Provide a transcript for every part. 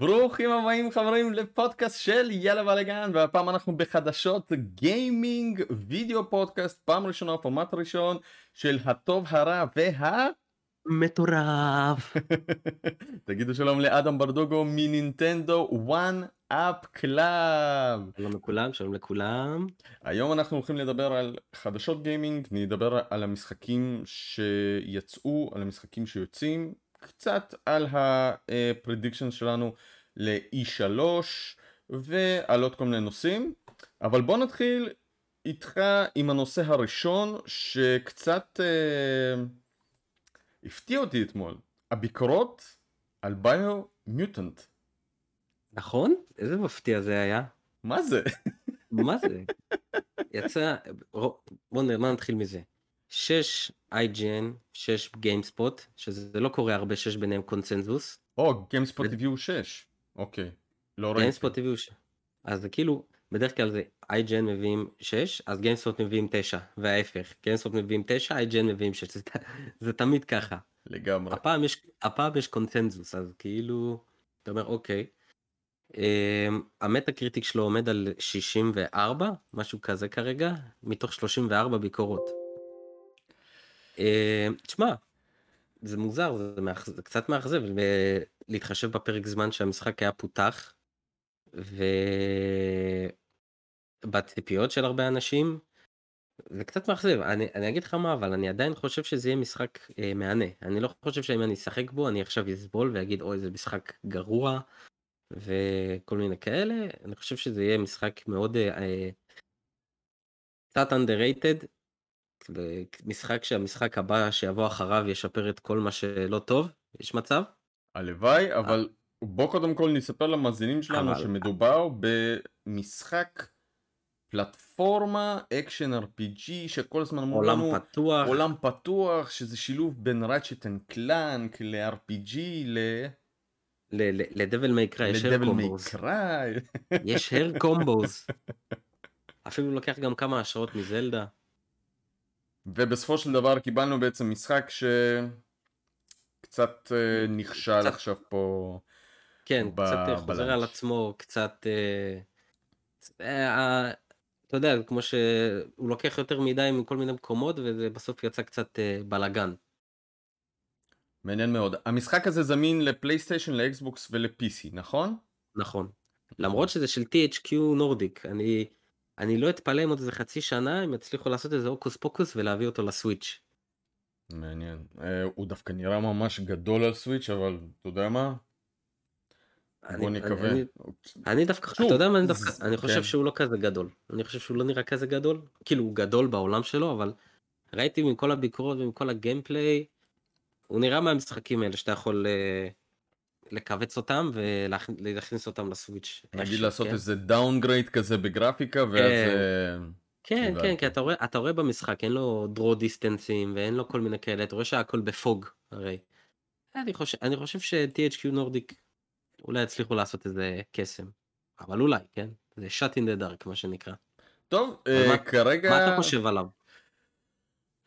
ברוכים הבאים חברים לפודקאסט של יאללה בלאגן והפעם אנחנו בחדשות גיימינג וידאו פודקאסט פעם ראשונה פורמט ראשון של הטוב הרע וה... מטורף. תגידו שלום לאדם ברדוגו מנינטנדו One Up Club. שלום לכולם, שלום לכולם. היום אנחנו הולכים לדבר על חדשות גיימינג, נדבר על המשחקים שיצאו, על המשחקים שיוצאים, קצת על ה prediction שלנו ל-E3 ועל עוד כל מיני נושאים, אבל בוא נתחיל איתך עם הנושא הראשון שקצת אה, הפתיע אותי אתמול, הביקורות על Biomutant. נכון? איזה מפתיע זה היה. מה זה? מה זה? יצא, בוא נתחיל מזה. 6 IGN, 6 GameSpot, שזה לא קורה הרבה שיש ביניהם קונצנזוס. או, GameSpot הביאו 6. אוקיי, לא ראיתי. GameSpot הביאו 6. אז זה כאילו, בדרך כלל זה IGN מביאים 6, אז GameSpot מביאים 9, וההפך. GameSpot מביאים 9, IGN מביאים 6. זה, זה תמיד ככה. לגמרי. הפעם יש, הפעם יש קונצנזוס, אז כאילו, אתה אומר, אוקיי. Um, ה Metacritic שלו עומד על 64, משהו כזה כרגע, מתוך 34 ביקורות. אה, תשמע, זה מוזר, זה, מאכ... זה קצת מאכזב להתחשב בפרק זמן שהמשחק היה פותח, ובציפיות של הרבה אנשים, זה קצת מאכזב. אני, אני אגיד לך מה, אבל אני עדיין חושב שזה יהיה משחק אה, מהנה. אני לא חושב שאם אני אשחק בו, אני עכשיו אסבול ואגיד, אוי, זה משחק גרוע, וכל מיני כאלה. אני חושב שזה יהיה משחק מאוד... אה, קצת underrated, משחק שהמשחק הבא שיבוא אחריו ישפר את כל מה שלא טוב, יש מצב? הלוואי, אבל בוא קודם כל נספר למאזינים שלנו אבל... שמדובר במשחק פלטפורמה action RPG שכל הזמן אמרו לנו עולם פתוח עולם פתוח שזה שילוב בין Ratchet and Clank ל-RPG ל... לדבל מיי קריי יש הר קומבוס. יש הר קומבוס. אפילו לוקח גם כמה השראות מזלדה. ובסופו של דבר קיבלנו בעצם משחק שקצת אה, נכשל קצת... עכשיו פה. כן, ב- קצת אה, חוזר בלנש. על עצמו, קצת... אה, אתה יודע, כמו שהוא לוקח יותר מדי מכל מיני מקומות, וזה בסוף יצא קצת אה, בלאגן. מעניין מאוד. המשחק הזה זמין לפלייסטיישן, לאקסבוקס ול-PC, נכון? נכון. למרות שזה של THQ נורדיק, אני... אני לא אתפלא אם עוד איזה חצי שנה הם יצליחו לעשות איזה הוקוס פוקוס ולהביא אותו לסוויץ'. מעניין. אה, הוא דווקא נראה ממש גדול על סוויץ' אבל אתה יודע מה? בוא נקווה. אני, אני דווקא, שוב, אתה יודע מה אני דווקא, זה, אני חושב כן. שהוא לא כזה גדול. אני חושב שהוא לא נראה כזה גדול. כאילו הוא גדול בעולם שלו אבל ראיתי מכל הביקורות ומכל ה gameplay הוא נראה מהמשחקים האלה שאתה יכול uh, לכווץ אותם ולהכניס אותם ל Switch. נגיד לעשות כן? איזה downgrade כזה בגרפיקה ואז... כן, כן, כן, כי אתה רואה, אתה רואה במשחק, אין לו draw distance-ים ואין לו כל מיני כאלה, אתה רואה שהכל ב fog הרי. אני חושב, אני חושב ש- THQ Nordic אולי יצליחו לעשות איזה קסם. אבל אולי, כן? זה shot in the dark מה שנקרא. טוב, uh, מה, כרגע... מה אתה חושב עליו?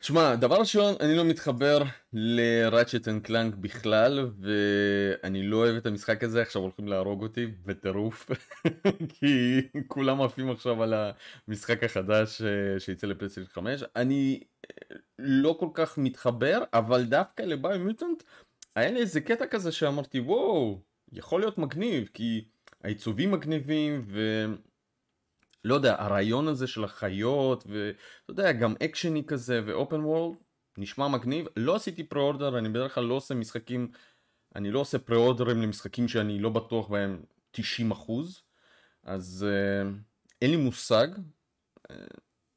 שמע, דבר ראשון, אני לא מתחבר ל Ratchet and Clank בכלל, ואני לא אוהב את המשחק הזה, עכשיו הולכים להרוג אותי בטירוף, כי כולם עפים עכשיו על המשחק החדש אה, שיצא ל PlayStation 5. אני אה, לא כל כך מתחבר, אבל דווקא ל Biomutant, היה לי איזה קטע כזה שאמרתי, וואו, יכול להיות מגניב, כי העיצובים מגניבים, ו... לא יודע, הרעיון הזה של החיות, ואתה יודע, גם אקשני כזה ואופן וורלד, נשמע מגניב. לא עשיתי פרי-אורדר, אני בדרך כלל לא עושה משחקים, אני לא עושה פרי-אורדרים למשחקים שאני לא בטוח בהם 90%, אז אה, אין לי מושג. אה,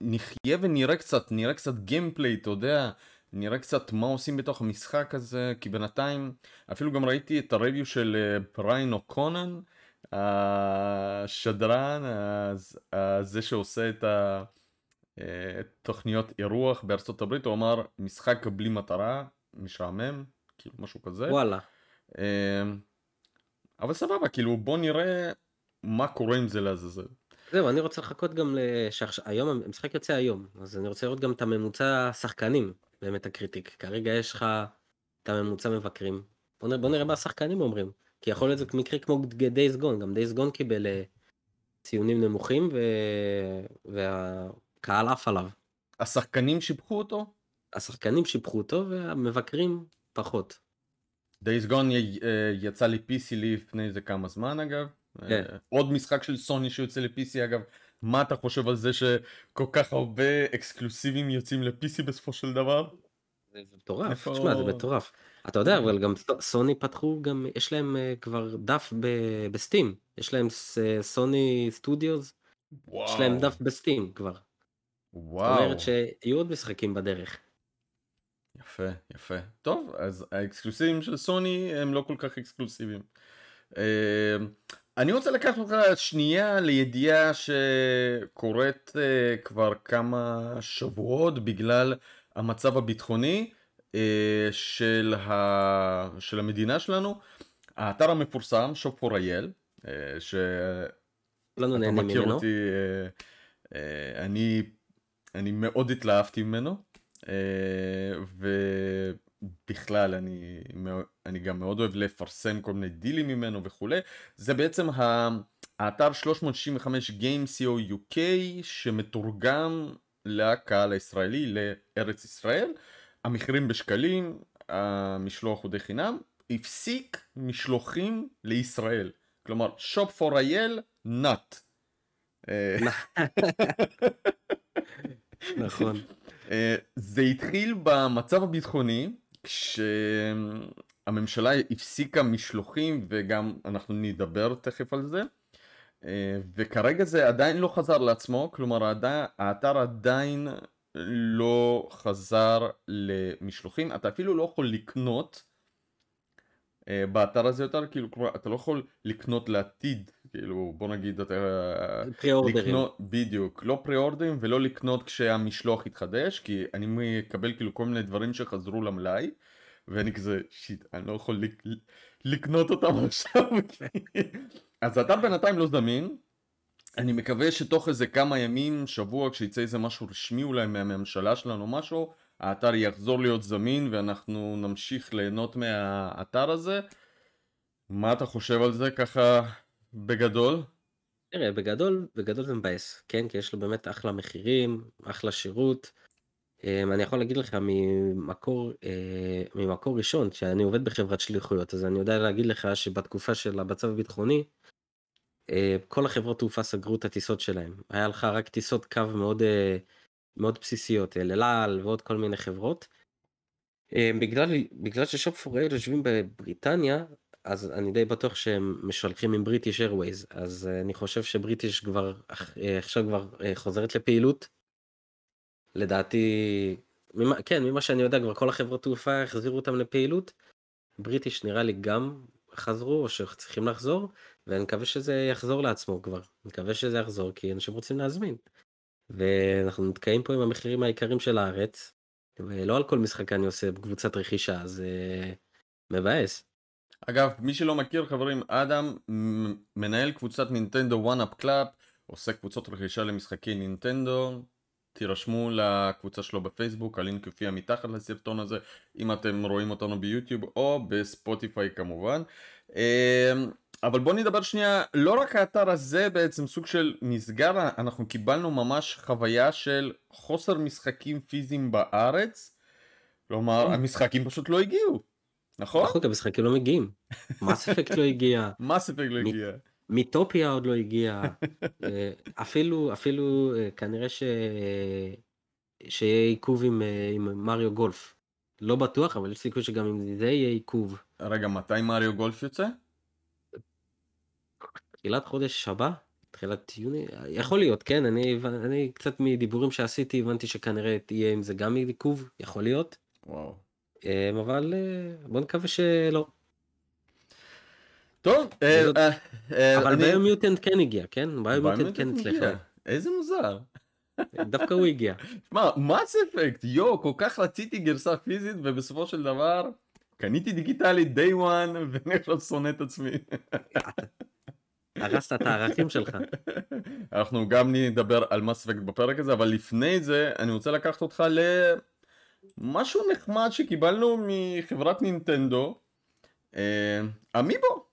נחיה ונראה קצת, נראה קצת גיימפליי, אתה יודע, נראה קצת מה עושים בתוך המשחק הזה, כי בינתיים, אפילו גם ראיתי את הרביו של בריין אה, אוקונן, השדרן, זה שעושה את התוכניות אירוח בארצות הברית, הוא אמר משחק בלי מטרה, משעמם, כאילו משהו כזה. וואלה. אמ, אבל סבבה, כאילו בוא נראה מה קורה עם זה לעזאזל. זהו, אני רוצה לחכות גם היום, המשחק יוצא היום, אז אני רוצה לראות גם את הממוצע שחקנים באמת ה critic. כרגע יש לך את הממוצע מבקרים. בוא נראה מה השחקנים אומרים. כי יכול להיות זה מקרה כמו Days Gone, גם Days Gone קיבל אה, ציונים נמוכים ו... והקהל עף עליו. השחקנים שיבחו אותו? השחקנים שיבחו אותו והמבקרים פחות. Days Gone יצא ל-PC לפני איזה כמה זמן אגב. כן. עוד משחק של סוני שיוצא ל-PC אגב. מה אתה חושב על זה שכל כך הרבה exclusive-ים יוצאים ל-PC בסופו של דבר? זה מטורף, תשמע זה מטורף. אתה יודע אבל גם סוני פתחו גם יש להם אה, כבר דף בסטים יש להם סוני סטודיוס יש להם דף בסטים כבר. וואו. זאת אומרת שיהיו עוד משחקים בדרך. יפה יפה טוב אז האקסקלוסיבים של סוני הם לא כל כך אקסקלוסיביים. אה, אני רוצה לקחת אותך שנייה לידיעה שקורית uh, כבר כמה שבועות בגלל המצב הביטחוני uh, של, ה... של המדינה שלנו. האתר המפורסם שופורייל, uh, שאתה מכיר ממנו. אותי, uh, uh, אני, אני מאוד התלהבתי ממנו. Uh, ו... בכלל אני, אני גם מאוד אוהב לפרסם כל מיני דילים ממנו וכולי זה בעצם האתר 365 Game.co UK שמתורגם לקהל הישראלי לארץ ישראל. המחירים בשקלים המשלוח הוא די חינם. הפסיק משלוחים לישראל. כלומר shop for אייל נאט נכון. אה, זה התחיל במצב הביטחוני כשהממשלה הפסיקה משלוחים וגם אנחנו נדבר תכף על זה. אה, וכרגע זה עדיין לא חזר לעצמו כלומר האתר עדיין לא חזר למשלוחים. אתה אפילו לא יכול לקנות אה, באתר הזה יותר כאילו אתה לא יכול לקנות לעתיד כאילו בוא נגיד אתה לקנות בדיוק לא פרי אורדרים ולא לקנות כשהמשלוח יתחדש כי אני מקבל כאילו כל מיני דברים שחזרו למלאי ואני כזה שיט אני לא יכול לק... לקנות אותם עכשיו אז האתר בינתיים לא זמין אני מקווה שתוך איזה כמה ימים שבוע כשיצא איזה משהו רשמי אולי מהממשלה שלנו משהו האתר יחזור להיות זמין ואנחנו נמשיך ליהנות מהאתר הזה. מה אתה חושב על זה ככה בגדול? תראה, בגדול, בגדול זה מבאס, כן? כי יש לו באמת אחלה מחירים, אחלה שירות. אמ, אני יכול להגיד לך ממקור, אה, ממקור ראשון, שאני עובד בחברת שליחויות, אז אני יודע להגיד לך שבתקופה של המצב הביטחוני, אה, כל החברות תעופה סגרו את הטיסות שלהם. היה לך רק טיסות קו מאוד אה, מאוד בסיסיות, אל אל ועוד כל מיני חברות. בגלל, בגלל ששופ פורייל יושבים בבריטניה, אז אני די בטוח שהם משלחים עם בריטיש איירווייז, אז אני חושב שבריטיש כבר עכשיו כבר חוזרת לפעילות. לדעתי, ממה, כן, ממה שאני יודע כבר כל החברות תעופה החזירו אותם לפעילות. בריטיש נראה לי גם חזרו או שצריכים לחזור, ואני מקווה שזה יחזור לעצמו כבר. אני מקווה שזה יחזור כי אנשים רוצים להזמין. ואנחנו נתקעים פה עם המחירים העיקריים של הארץ, ולא על כל משחק אני עושה קבוצת רכישה, אז uh, מבאס. אגב, מי שלא מכיר חברים, אדם מנהל קבוצת נינטנדו One Up Club, עושה קבוצות רכישה למשחקי נינטנדו, תירשמו לקבוצה שלו בפייסבוק, הלינק יופיע מתחת לסרטון הזה, אם אתם רואים אותנו ביוטיוב או בספוטיפיי כמובן. אמ, אבל בוא נדבר שנייה, לא רק האתר הזה בעצם סוג של נסגר, אנחנו קיבלנו ממש חוויה של חוסר משחקים פיזיים בארץ, כלומר נכון. המשחקים פשוט לא הגיעו, נכון? נכון, המשחקים לא מגיעים, מס אפקט לא הגיע, מס אפקט לא הגיע, מיטופיה עוד לא הגיע, אה, אפילו אפילו אה, כנראה ש... שיהיה עיכוב עם, אה, עם מריו גולף, לא בטוח אבל יש סיכוי שגם עם זה יהיה עיכוב. רגע מתי מריו גולף יוצא? תחילת חודש הבא? תחילת יוני? יכול להיות, כן, אני, אני קצת מדיבורים שעשיתי הבנתי שכנראה תהיה עם זה גם עיכוב, יכול להיות. וואו. אבל בוא נקווה שלא. טוב, אה, אה, אבל ביומיוטנט כן הגיע, כן? ביומיוטנט כן אצלך. איזה מוזר. דווקא הוא הגיע. שמע, מס אפקט, יואו, כל כך רציתי גרסה פיזית ובסופו של דבר קניתי דיגיטלית day one ואני עכשיו שונא את עצמי. הרסת את הערכים שלך. אנחנו גם נדבר על מס אפקט בפרק הזה, אבל לפני זה אני רוצה לקחת אותך למשהו נחמד שקיבלנו מחברת נינטנדו, אה, אמיבו.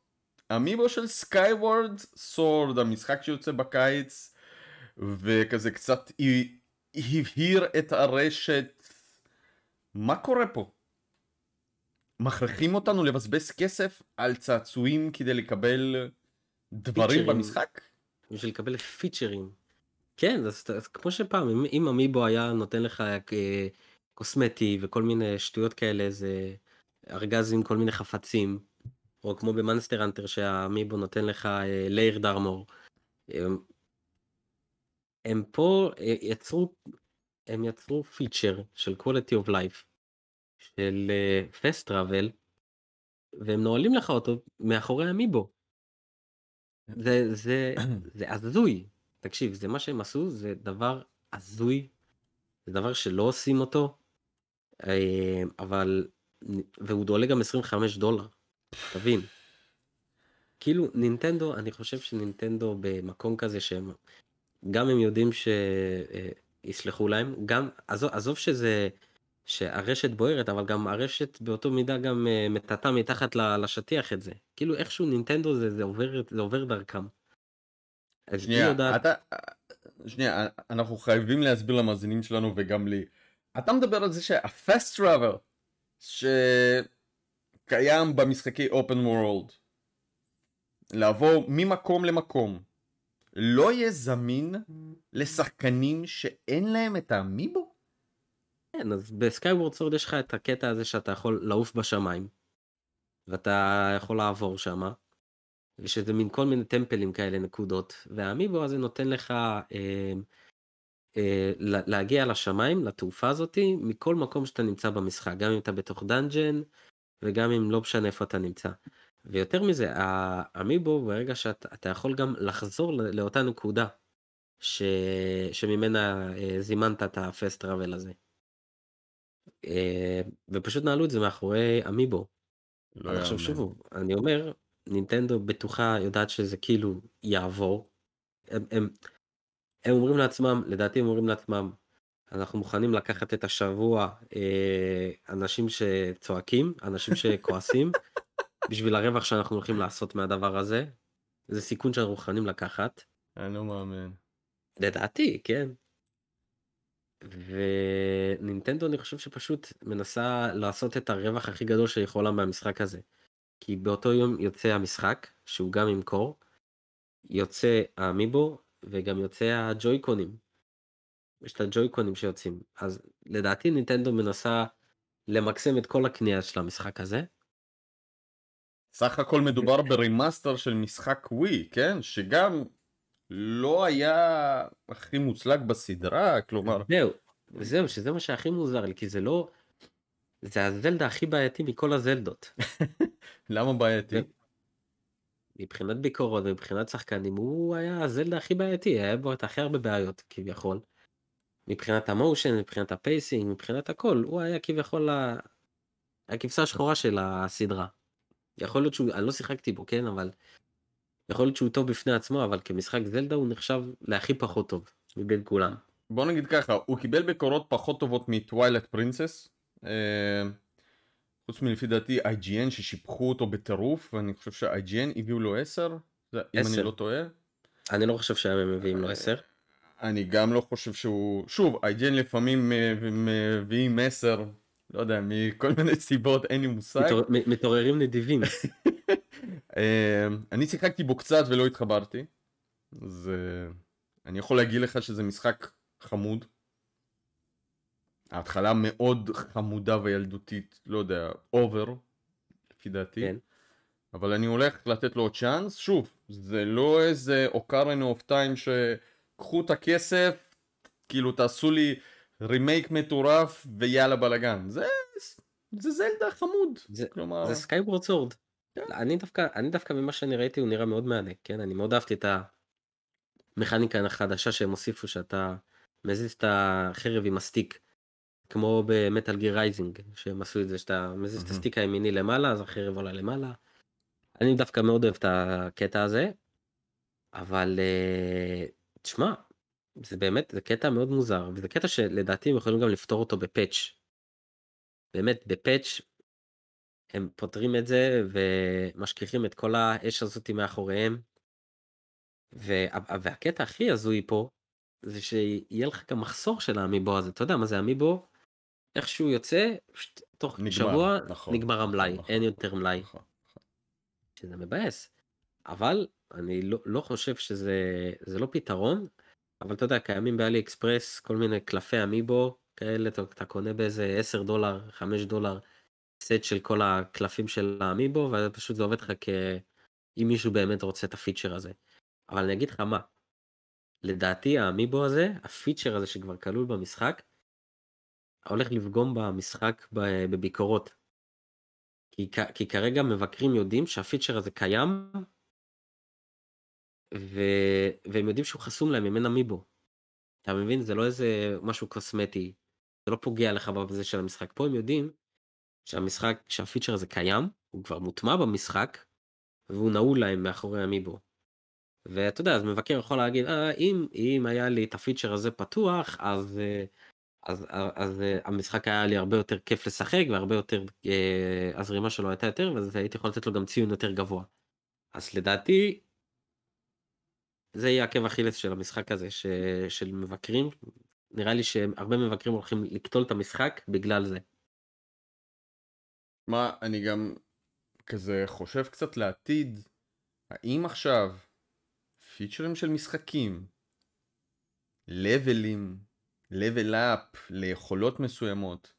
אמיבו של Skyward Sword, המשחק שיוצא בקיץ, וכזה קצת הבהיר את הרשת. מה קורה פה? מכריחים אותנו לבזבז כסף על צעצועים כדי לקבל דברים פיצ'רים. במשחק? בשביל לקבל פיצ'רים. כן, אז, אז כמו שפעם, אם, אם אמיבו היה נותן לך אה, cosmetic וכל מיני שטויות כאלה, זה ארגז עם כל מיני חפצים, או כמו במאנסטר אנטר שהאמיבו נותן לך אה, ליירד ארמור. הם, הם פה אה, יצרו, הם יצרו פיצ'ר של quality of life, של אה, fast travel, והם נועלים לך אותו מאחורי אמיבו. זה, זה, זה הזוי. תקשיב, זה מה שהם עשו, זה דבר הזוי, זה דבר שלא עושים אותו, אה, אבל, והוא עולה גם 25 דולר, תבין. כאילו, נינטנדו, אני חושב שנינטנדו במקום כזה שהם, גם הם יודעים שיסלחו להם, גם, עזוב, עזוב שזה, שהרשת בוערת, אבל גם הרשת באותו מידה גם אה, מטאטה מתחת לשטיח את זה. כאילו איכשהו נינטנדו זה, זה, עובר, זה עובר דרכם. שנייה, יודעת, אתה... שנייה, אנחנו חייבים להסביר למאזינים שלנו וגם לי. אתה מדבר על זה שה-fast travel שקיים במשחקי open world לעבור ממקום למקום לא יהיה זמין לשחקנים שאין להם את האמיבו? כן, אז בסקייוורד סורד יש לך את הקטע הזה שאתה יכול לעוף בשמיים. ואתה יכול לעבור שמה. ושזה מין כל מיני טמפלים כאלה נקודות. והאמיבו הזה נותן לך אה, אה, לה- להגיע לשמיים, לתעופה הזאתי, מכל מקום שאתה נמצא במשחק. גם אם אתה בתוך דאנג'ן, וגם אם לא משנה איפה אתה נמצא. ויותר מזה, האמיבו ברגע שאתה אתה יכול גם לחזור לאותה נקודה ש... שממנה אה, זימנת את הפסט טראבל הזה. אה, ופשוט נעלו את זה מאחורי אמיבו. לא אבל עכשיו. שוב, אני אומר, נינטנדו בטוחה יודעת שזה כאילו יעבור. הם, הם, הם אומרים לעצמם, לדעתי הם אומרים לעצמם, אנחנו מוכנים לקחת את השבוע אה, אנשים שצועקים, אנשים שכועסים, בשביל הרווח שאנחנו הולכים לעשות מהדבר הזה. זה סיכון שאנחנו מוכנים לקחת. אני לא מאמין. לדעתי, כן. ונינטנדו אני חושב שפשוט מנסה לעשות את הרווח הכי גדול שהיא יכולה מהמשחק הזה. כי באותו יום יוצא המשחק, שהוא גם ימכור, יוצא האמיבו וגם יוצא ה Joy-Con-ים. יש את ה Joy-Con-ים שיוצאים. אז לדעתי נינטנדו מנסה למקסם את כל הקנייה של המשחק הזה. סך הכל מדובר ב remaster של משחק ווי, כן? שגם לא היה הכי מוצלח בסדרה, כלומר... זהו, זהו, שזה מה שהכי מוזר לי, כי זה לא... זה הזלדה הכי בעייתי מכל הזלדות. למה בעייתי? מבחינת ביקורות ומבחינת שחקנים הוא היה הזלדה הכי בעייתי, היה בו את הכי הרבה בעיות כביכול. מבחינת ה motion, מבחינת ה pacing, מבחינת הכל, הוא היה כביכול ה- הכבשה השחורה של הסדרה. יכול להיות שהוא, אני לא שיחקתי בו, כן, אבל יכול להיות שהוא טוב בפני עצמו, אבל כמשחק זלדה הוא נחשב להכי פחות טוב מבין כולם. בוא נגיד ככה, הוא קיבל ביקורות פחות טובות מטווילט פרינסס. חוץ מלפי דעתי IGN ששיבחו אותו בטירוף, ואני חושב ש-IGN הביאו לו 10, אם אני. לא טועה. אני לא חושב שהם מביאים לו 10. אני גם לא חושב שהוא... שוב, IGN לפעמים מביאים 10, לא יודע, מכל מיני סיבות, אין לי מושג. מתעוררים נדיבים. אה, אני שיחקתי בו קצת ולא התחברתי. אז אה, אני יכול להגיד לך שזה משחק חמוד. ההתחלה מאוד חמודה וילדותית, לא יודע, over, לפי דעתי. כן. אבל אני הולך לתת לו עוד צ'אנס. שוב, זה לא איזה Ocarina of Time שקחו את הכסף, כאילו תעשו לי רימייק מטורף ויאללה בלאגן. זה, זה זלדה חמוד. זה- כלומר, זה Skyward Sword. כן. אני דווקא, אני דווקא ממה שאני ראיתי הוא נראה מאוד מהנה, כן? אני מאוד אהבתי את המכניקה החדשה שהם הוסיפו, שאתה מזיז את החרב עם ה stick, כמו ב Metal Gear Rising, שהם עשו את זה, שאתה מזיז את מהמם. ה stick הימיני למעלה, אז החרב עולה למעלה. אני דווקא מאוד אוהב את הקטע הזה, אבל אה, תשמע, זה באמת, זה קטע מאוד מוזר, וזה קטע שלדעתי הם יכולים גם לפתור אותו ב patch. באמת, בפאץ' הם פותרים את זה ומשכיחים את כל האש הזאת מאחוריהם. וה, והקטע הכי הזוי פה זה שיהיה לך גם מחסור של האמיבו הזה אתה יודע מה זה אמיבו איך שהוא יוצא תוך נגמר, שבוע נכון, נגמר המלאי נכון, אין יותר מלאי. נכון, נכון. שזה מבאס. אבל אני לא, לא חושב שזה לא פתרון אבל אתה יודע קיימים באלי אקספרס כל מיני קלפי אמיבו כאלה אתה, אתה קונה באיזה 10 דולר 5 דולר סט של כל הקלפים של האמיבו ופשוט זה עובד לך כ... אם מישהו באמת רוצה את הפיצ'ר הזה. אבל אני אגיד לך מה, לדעתי האמיבו הזה, הפיצ'ר הזה שכבר כלול במשחק, הולך לפגום במשחק בביקורות. כי, כי כרגע מבקרים יודעים שהפיצ'ר הזה קיים, ו... והם יודעים שהוא חסום להם אם אין אמיבו. אתה מבין? זה לא איזה משהו קוסמטי, זה לא פוגע לך בזה של המשחק. פה הם יודעים שהמשחק, שהפיצ'ר הזה קיים, הוא כבר מוטמע במשחק, והוא נעול להם מאחורי אמיבו. ואתה יודע, אז מבקר יכול להגיד, אה, אם, אם היה לי את הפיצ'ר הזה פתוח, אז, אה, אז, אז, אז אה, המשחק היה לי הרבה יותר כיף לשחק, והרבה יותר, אה, הזרימה שלו הייתה יותר, ואז הייתי יכול לתת לו גם ציון יותר גבוה. אז לדעתי, זה יהיה עקב אכילס של המשחק הזה, ש, של מבקרים. נראה לי שהרבה מבקרים הולכים לקטול את המשחק בגלל זה. מה, אני גם כזה חושב קצת לעתיד, האם עכשיו פיצ'רים של משחקים, לבלים, לבל אפ ליכולות מסוימות,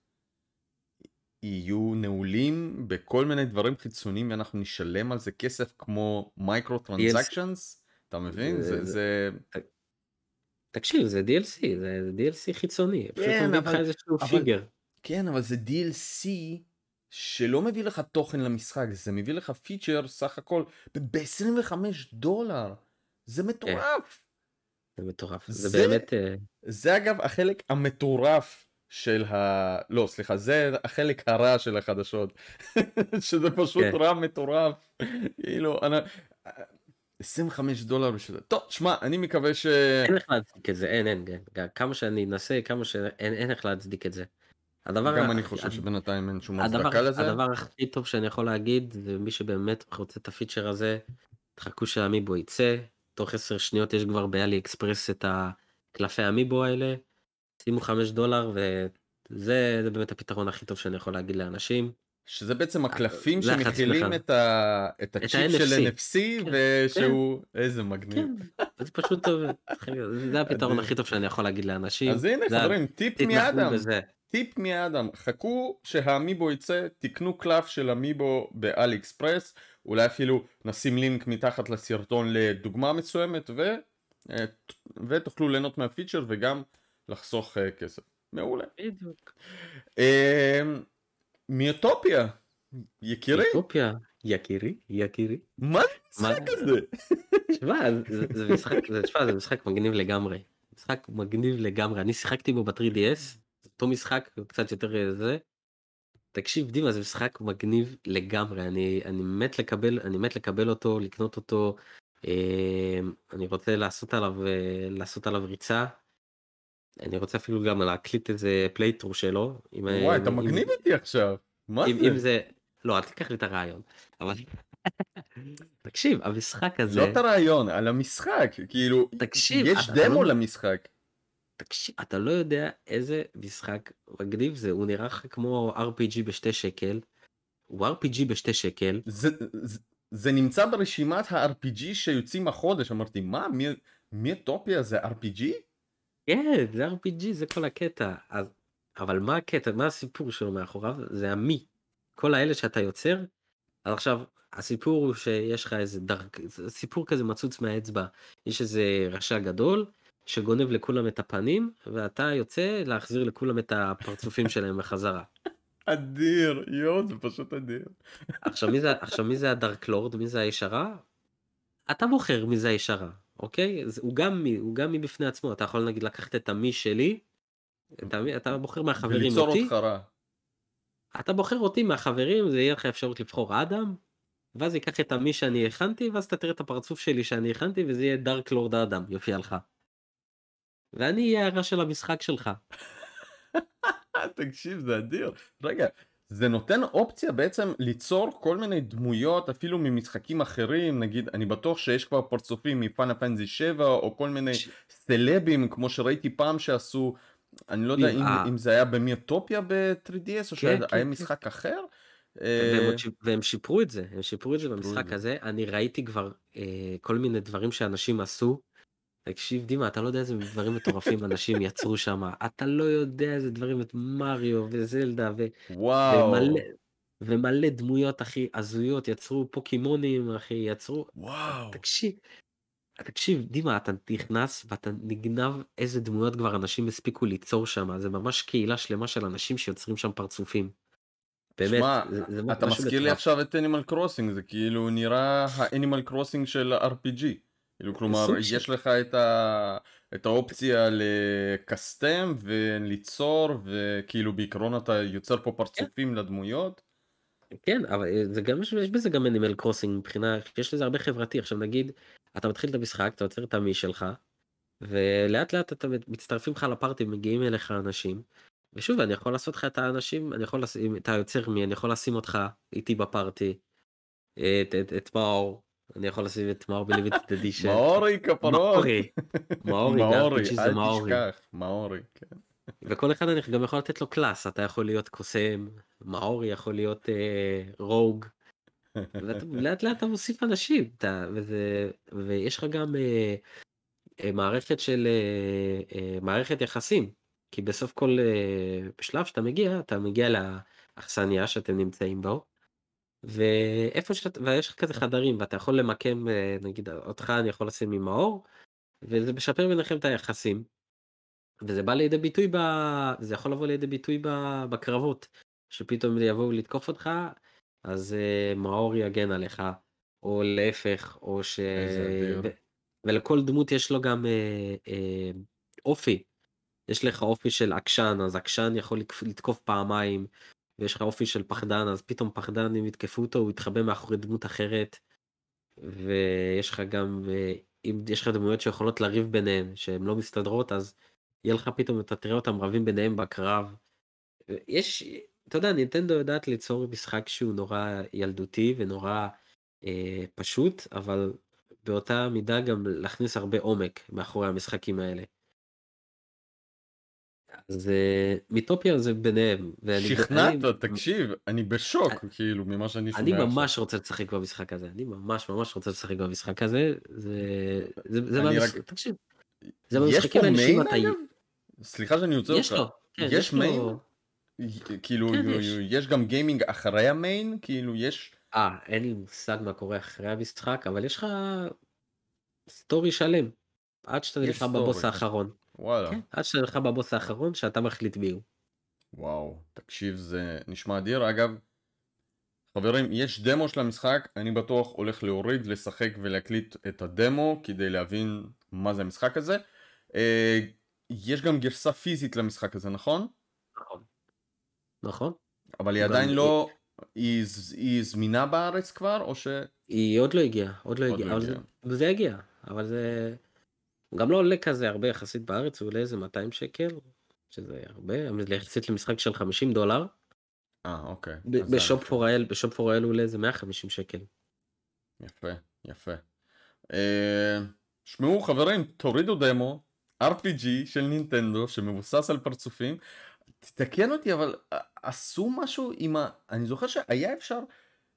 יהיו נעולים בכל מיני דברים חיצוניים ואנחנו נשלם על זה כסף כמו מייקרו טרנזקשנס? אתה מבין? זה, זה... תקשיב, זה DLC, זה DLC חיצוני. כן, אבל... פיגר. כן, אבל זה DLC שלא מביא לך תוכן למשחק, זה מביא לך פיצ'ר סך הכל ב-25 דולר. זה כן. מטורף. זה מטורף. זה, זה באמת... אה, זה אגב החלק המטורף של ה... לא, סליחה, זה החלק הרע של החדשות. שזה פשוט כן. רע מטורף. כאילו, אני... 25 דולר בשביל זה. טוב, שמע, אני מקווה ש... אין איך להצדיק את זה, אין, אין, אין. כמה שאני אנסה, כמה ש... אין, אין איך להצדיק את זה. הדבר... גם אני חושב שבינתיים אין שום הצדקה לזה. הדבר הכי טוב שאני יכול להגיד, זה מי שבאמת רוצה את הפיצ'ר הזה, תחכו שהמיבו יצא, תוך 10 שניות יש כבר באלי אקספרס את הקלפי המיבו האלה, שימו 5 דולר וזה באמת הפתרון הכי טוב שאני יכול להגיד לאנשים. שזה בעצם הקלפים שמכילים את, ה... את הצ'יפ של NFC כן, ושהוא כן. איזה מגניב. כן, זה פשוט טוב, זה הפתרון הכי טוב שאני יכול להגיד לאנשים. אז הנה חברים טיפ מאדם, טיפ מאדם, חכו שהאמיבו יצא, תקנו קלף של אמיבו באלי אקספרס. אולי אפילו נשים לינק מתחת לסרטון לדוגמה מסוימת ו... אה, ותוכלו ליהנות מהפיצ'ר וגם לחסוך uh, כסף. מעולה. בדיוק. מיוטופיה, יקירי. מיוטופיה, יקירי, יקירי. מה זה המשחק הזה? תשמע, זה משחק, זה, משחק מגניב לגמרי. משחק מגניב לגמרי. אני שיחקתי בו ב-3DS, אותו משחק, קצת יותר זה. תקשיב דימה זה משחק מגניב לגמרי אני אני מת לקבל אני מת לקבל אותו לקנות אותו אה, אני רוצה לעשות עליו אה, לעשות עליו ריצה. אני רוצה אפילו גם להקליט איזה playthrough שלו. עם, וואי אה, אתה עם, מגניב אותי עכשיו. מה עם, זה? אם זה לא אל תיקח לי את הרעיון. אבל תקשיב המשחק הזה לא את הרעיון על המשחק כאילו תקשיב יש דמו לא... למשחק. תקשיב, אתה לא יודע איזה משחק מגניב זה, הוא נראה לך כמו RPG בשתי שקל, הוא RPG בשתי שקל. זה, זה, זה נמצא ברשימת ה-RPG שיוצאים החודש, אמרתי, מה, מי, מיוטופיה זה RPG? כן, זה RPG, זה כל הקטע. אז, אבל מה הקטע, מה הסיפור שלו מאחוריו? זה המי. כל האלה שאתה יוצר, אז עכשיו, הסיפור הוא שיש לך איזה דרג, סיפור כזה מצוץ מהאצבע, יש איזה רשע גדול, שגונב לכולם את הפנים ואתה יוצא להחזיר לכולם את הפרצופים שלהם בחזרה. אדיר יואו זה פשוט אדיר. עכשיו מי זה עכשיו מי זה הדארק לורד מי זה הישרה? אתה בוחר מי זה הישרה אוקיי הוא גם מי הוא גם מי בפני עצמו אתה יכול נגיד לקחת את המי שלי. אתה, אתה בוחר מהחברים אותי. אתה בוחר אותי מהחברים זה יהיה לך אפשרות לבחור אדם. ואז ייקח את המי שאני הכנתי ואז אתה תראה את הפרצוף שלי שאני הכנתי וזה יהיה דארק לורד אדם יופיע לך. ואני אהיה הרע של המשחק שלך. תקשיב זה אדיר רגע זה נותן אופציה בעצם ליצור כל מיני דמויות אפילו ממשחקים אחרים נגיד אני בטוח שיש כבר פרצופים מפאנה פנזי 7 או כל מיני ש- סלבים כמו שראיתי פעם שעשו אני לא יודע אם, אם, אה, אם זה היה במיוטופיה ב-3DS או כן, שהיה כן, כן. משחק אחר. והם, אה, והם שיפרו את זה, הם שיפרו את זה במשחק זה. הזה. אני ראיתי כבר אה, כל מיני דברים שאנשים עשו. תקשיב, דימה, אתה לא יודע איזה דברים מטורפים אנשים יצרו שם. אתה לא יודע איזה דברים, את מריו וזלדה ו... וואו ומלא, ומלא דמויות הכי הזויות, יצרו פוקימונים, אחי, יצרו... וואו תקשיב, תקשיב, דימה, אתה נכנס ואתה נגנב איזה דמויות כבר אנשים הספיקו ליצור שם, זה ממש קהילה שלמה של אנשים שיוצרים שם פרצופים. באמת, שמע, זה, זה אתה מזכיר לי. עכשיו את Animal Crossing, זה כאילו נראה ה Animal Crossing של RPG. כאילו כלומר. יש לך את, ה... את האופציה ל custom וליצור, וכאילו בעיקרון אתה יוצר פה כן, פרצופים לדמויות. כן, אבל אה, זה גם, יש, בזה גם Animal Crossing מבחינה, יש לזה הרבה חברתי. עכשיו נגיד, אתה מתחיל את המשחק, אתה יוצר את המי שלך, ולאט לאט אתה מצטרפים לך לפארטי, מגיעים אליך אנשים. ושוב, אני יכול לעשות לך את האנשים, אני יכול לשים, את היוצר מי, אני יכול לשים אותך איתי בפארטי, את, את, את מאור, אני יכול לשים את מאור בלימיטד אדישן. מאורי כפרות. מאורי, מאורי, מאורי, אל מאורי. תשכח, מאורי, כן. וכל אחד אני גם יכול לתת לו קלאס, אתה יכול להיות קוסם, מאורי יכול להיות אה, רוג, ולאט לאט אתה מוסיף אנשים, אתה, וזה, ויש לך גם אה, אה, מערכת של, אה, אה, מערכת יחסים, כי בסוף כל אה, בשלב שאתה מגיע, אתה מגיע לאכסניה שאתם נמצאים בו, ואיפה שאתה, ויש לך כזה חדרים, ואתה יכול למקם, אה, נגיד אותך אני יכול לשים עם מאור, וזה משפר ביניכם את היחסים. וזה בא לידי ביטוי ב... זה יכול לבוא לידי ביטוי ב... בקרבות, שפתאום יבואו לתקוף אותך, אז אה, מאור יגן עליך, או להפך, או ש... ו... ולכל דמות יש לו גם אה, אה, אופי. יש לך אופי של עקשן, אז עקשן יכול לתקוף פעמיים, ויש לך אופי של פחדן, אז פתאום פחדן, אם יתקפו אותו, הוא יתחבא מאחורי דמות אחרת. ויש לך גם, אה, אם יש לך דמויות שיכולות לריב ביניהן, שהן לא מסתדרות, אז יהיה לך פתאום, אתה תראה אותם רבים ביניהם בקרב. יש, אתה יודע, נינטנדו יודעת ליצור משחק שהוא נורא ילדותי ונורא אה, פשוט, אבל באותה מידה גם להכניס הרבה עומק מאחורי המשחקים האלה. אז מיטופיה זה ביניהם. שכנעת, תקשיב, אני בשוק, כאילו, ממה שאני שומע אני עכשיו. ממש רוצה לשחק במשחק הזה, אני ממש ממש רוצה לשחק במשחק הזה, זה, זה, מהמש... רק- תקשיב, זה יש במשחקים אתה... אגב? סליחה שאני עוצר יש אותך. לו, כן, יש יש. main? כאילו, כן, יש. יש. יש גם gaming אחרי ה main? כאילו, יש... אה, אין לי מושג מה קורה אחרי המשחק, אבל יש לך story שלם, עד שאתה יש נלחם בבוס. האחרון. וואלה. כן, עד שאתה נלחם בבוס האחרון שאתה מחליט מי הוא. וואו, תקשיב, זה נשמע אדיר. אגב, חברים, יש דמו של המשחק, אני בטוח הולך להוריד, לשחק ולהקליט את הדמו כדי להבין מה זה המשחק הזה. אה, יש גם גרסה פיזית למשחק הזה, נכון? נכון. נכון? אבל היא עדיין לא... היא היא זמינה בארץ כבר, או ש... היא עוד לא הגיעה, עוד לא עוד הגיעה, לא אבל זה- הגיעה. זה יגיע, אבל זה הוא גם לא עולה כזה הרבה יחסית בארץ, הוא עולה איזה 200 שקל, שזה הרבה, יחסית למשחק של 50 דולר, אה, אוקיי. בשופ. פור אייל, בשופ פור אייל הוא עולה איזה 150 שקל. יפה, יפה. אה, שמעו חברים, תורידו דמו, RPG של נינטנדו שמבוסס על פרצופים. תתקן אותי, אבל ע- עשו משהו עם ה... אני זוכר שהיה אפשר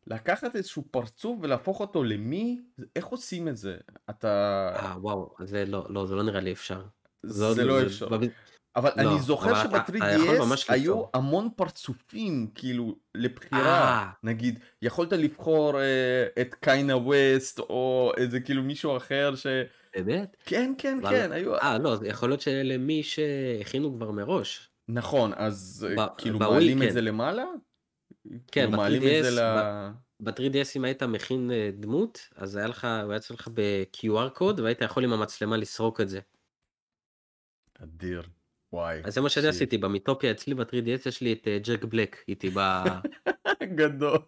לקחת איזשהו פרצוף ולהפוך אותו למי? איך עושים את זה? אתה... אה וואו, זה לא, לא, זה לא נראה לי אפשר. זה עוד- לא אפשר. בב- אבל לא, אני זוכר אבל אתה- אתה יכול שב-3DS ממש היו ליצור. המון פרצופים כאילו לבחירה אה. נגיד יכולת לבחור אה, את קיינה ווסט או איזה כאילו מישהו אחר ש... באמת? כן כן אבל- כן היו אה לא, זה יכול להיות שאלה מי שהכינו כבר מראש. נכון אז אה, ב- כאילו בווי, מעלים את כן. זה למעלה? כן, כאילו זה ב-3DS, ל... ב-3DS אם היית מכין אה, דמות, אז היה לך, הוא היה יוצא לך ב-QR קוד, והיית יכול עם המצלמה לסרוק את זה. אדיר. וואי. אז זה מה שאני. עשיתי, במיטופיה אצלי ב-3DS יש לי את אה, ג'ק בלק איתי ב... גדול.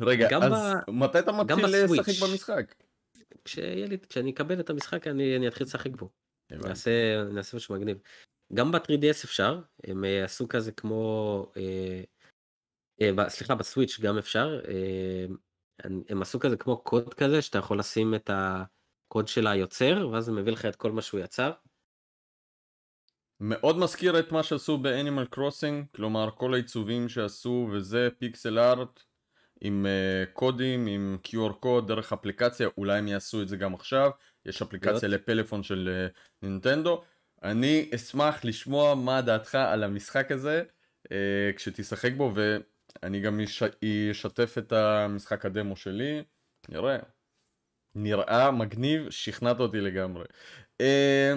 רגע אז ב- מתי אתה מתחיל. לשחק במשחק? כשיהיה לי, כשאני אקבל את המשחק אני, אני אתחיל לשחק בו. נעשה, נעשה משהו מגניב. גם ב-3DS אפשר, הם אה, עשו כזה כמו, אה, אה, ב- סליחה, בסוויץ' גם אפשר. אה, הם- עשו כזה כמו קוד כזה, שאתה יכול לשים את הקוד של היוצר, ואז זה מביא לך את כל מה שהוא יצר. מאוד מזכיר את מה שעשו באנימל קרוסינג, כלומר כל העיצובים שעשו וזה פיקסל ארט עם uh, קודים, עם QR קוד דרך אפליקציה, אולי הם יעשו את זה גם עכשיו, יש אפליקציה. לפלאפון של uh, נינטנדו. אני אשמח לשמוע מה דעתך על המשחק הזה uh, כשתשחק בו ואני גם אש... אשתף את המשחק הדמו שלי, נראה. נראה מגניב, שכנעת אותי לגמרי. אה,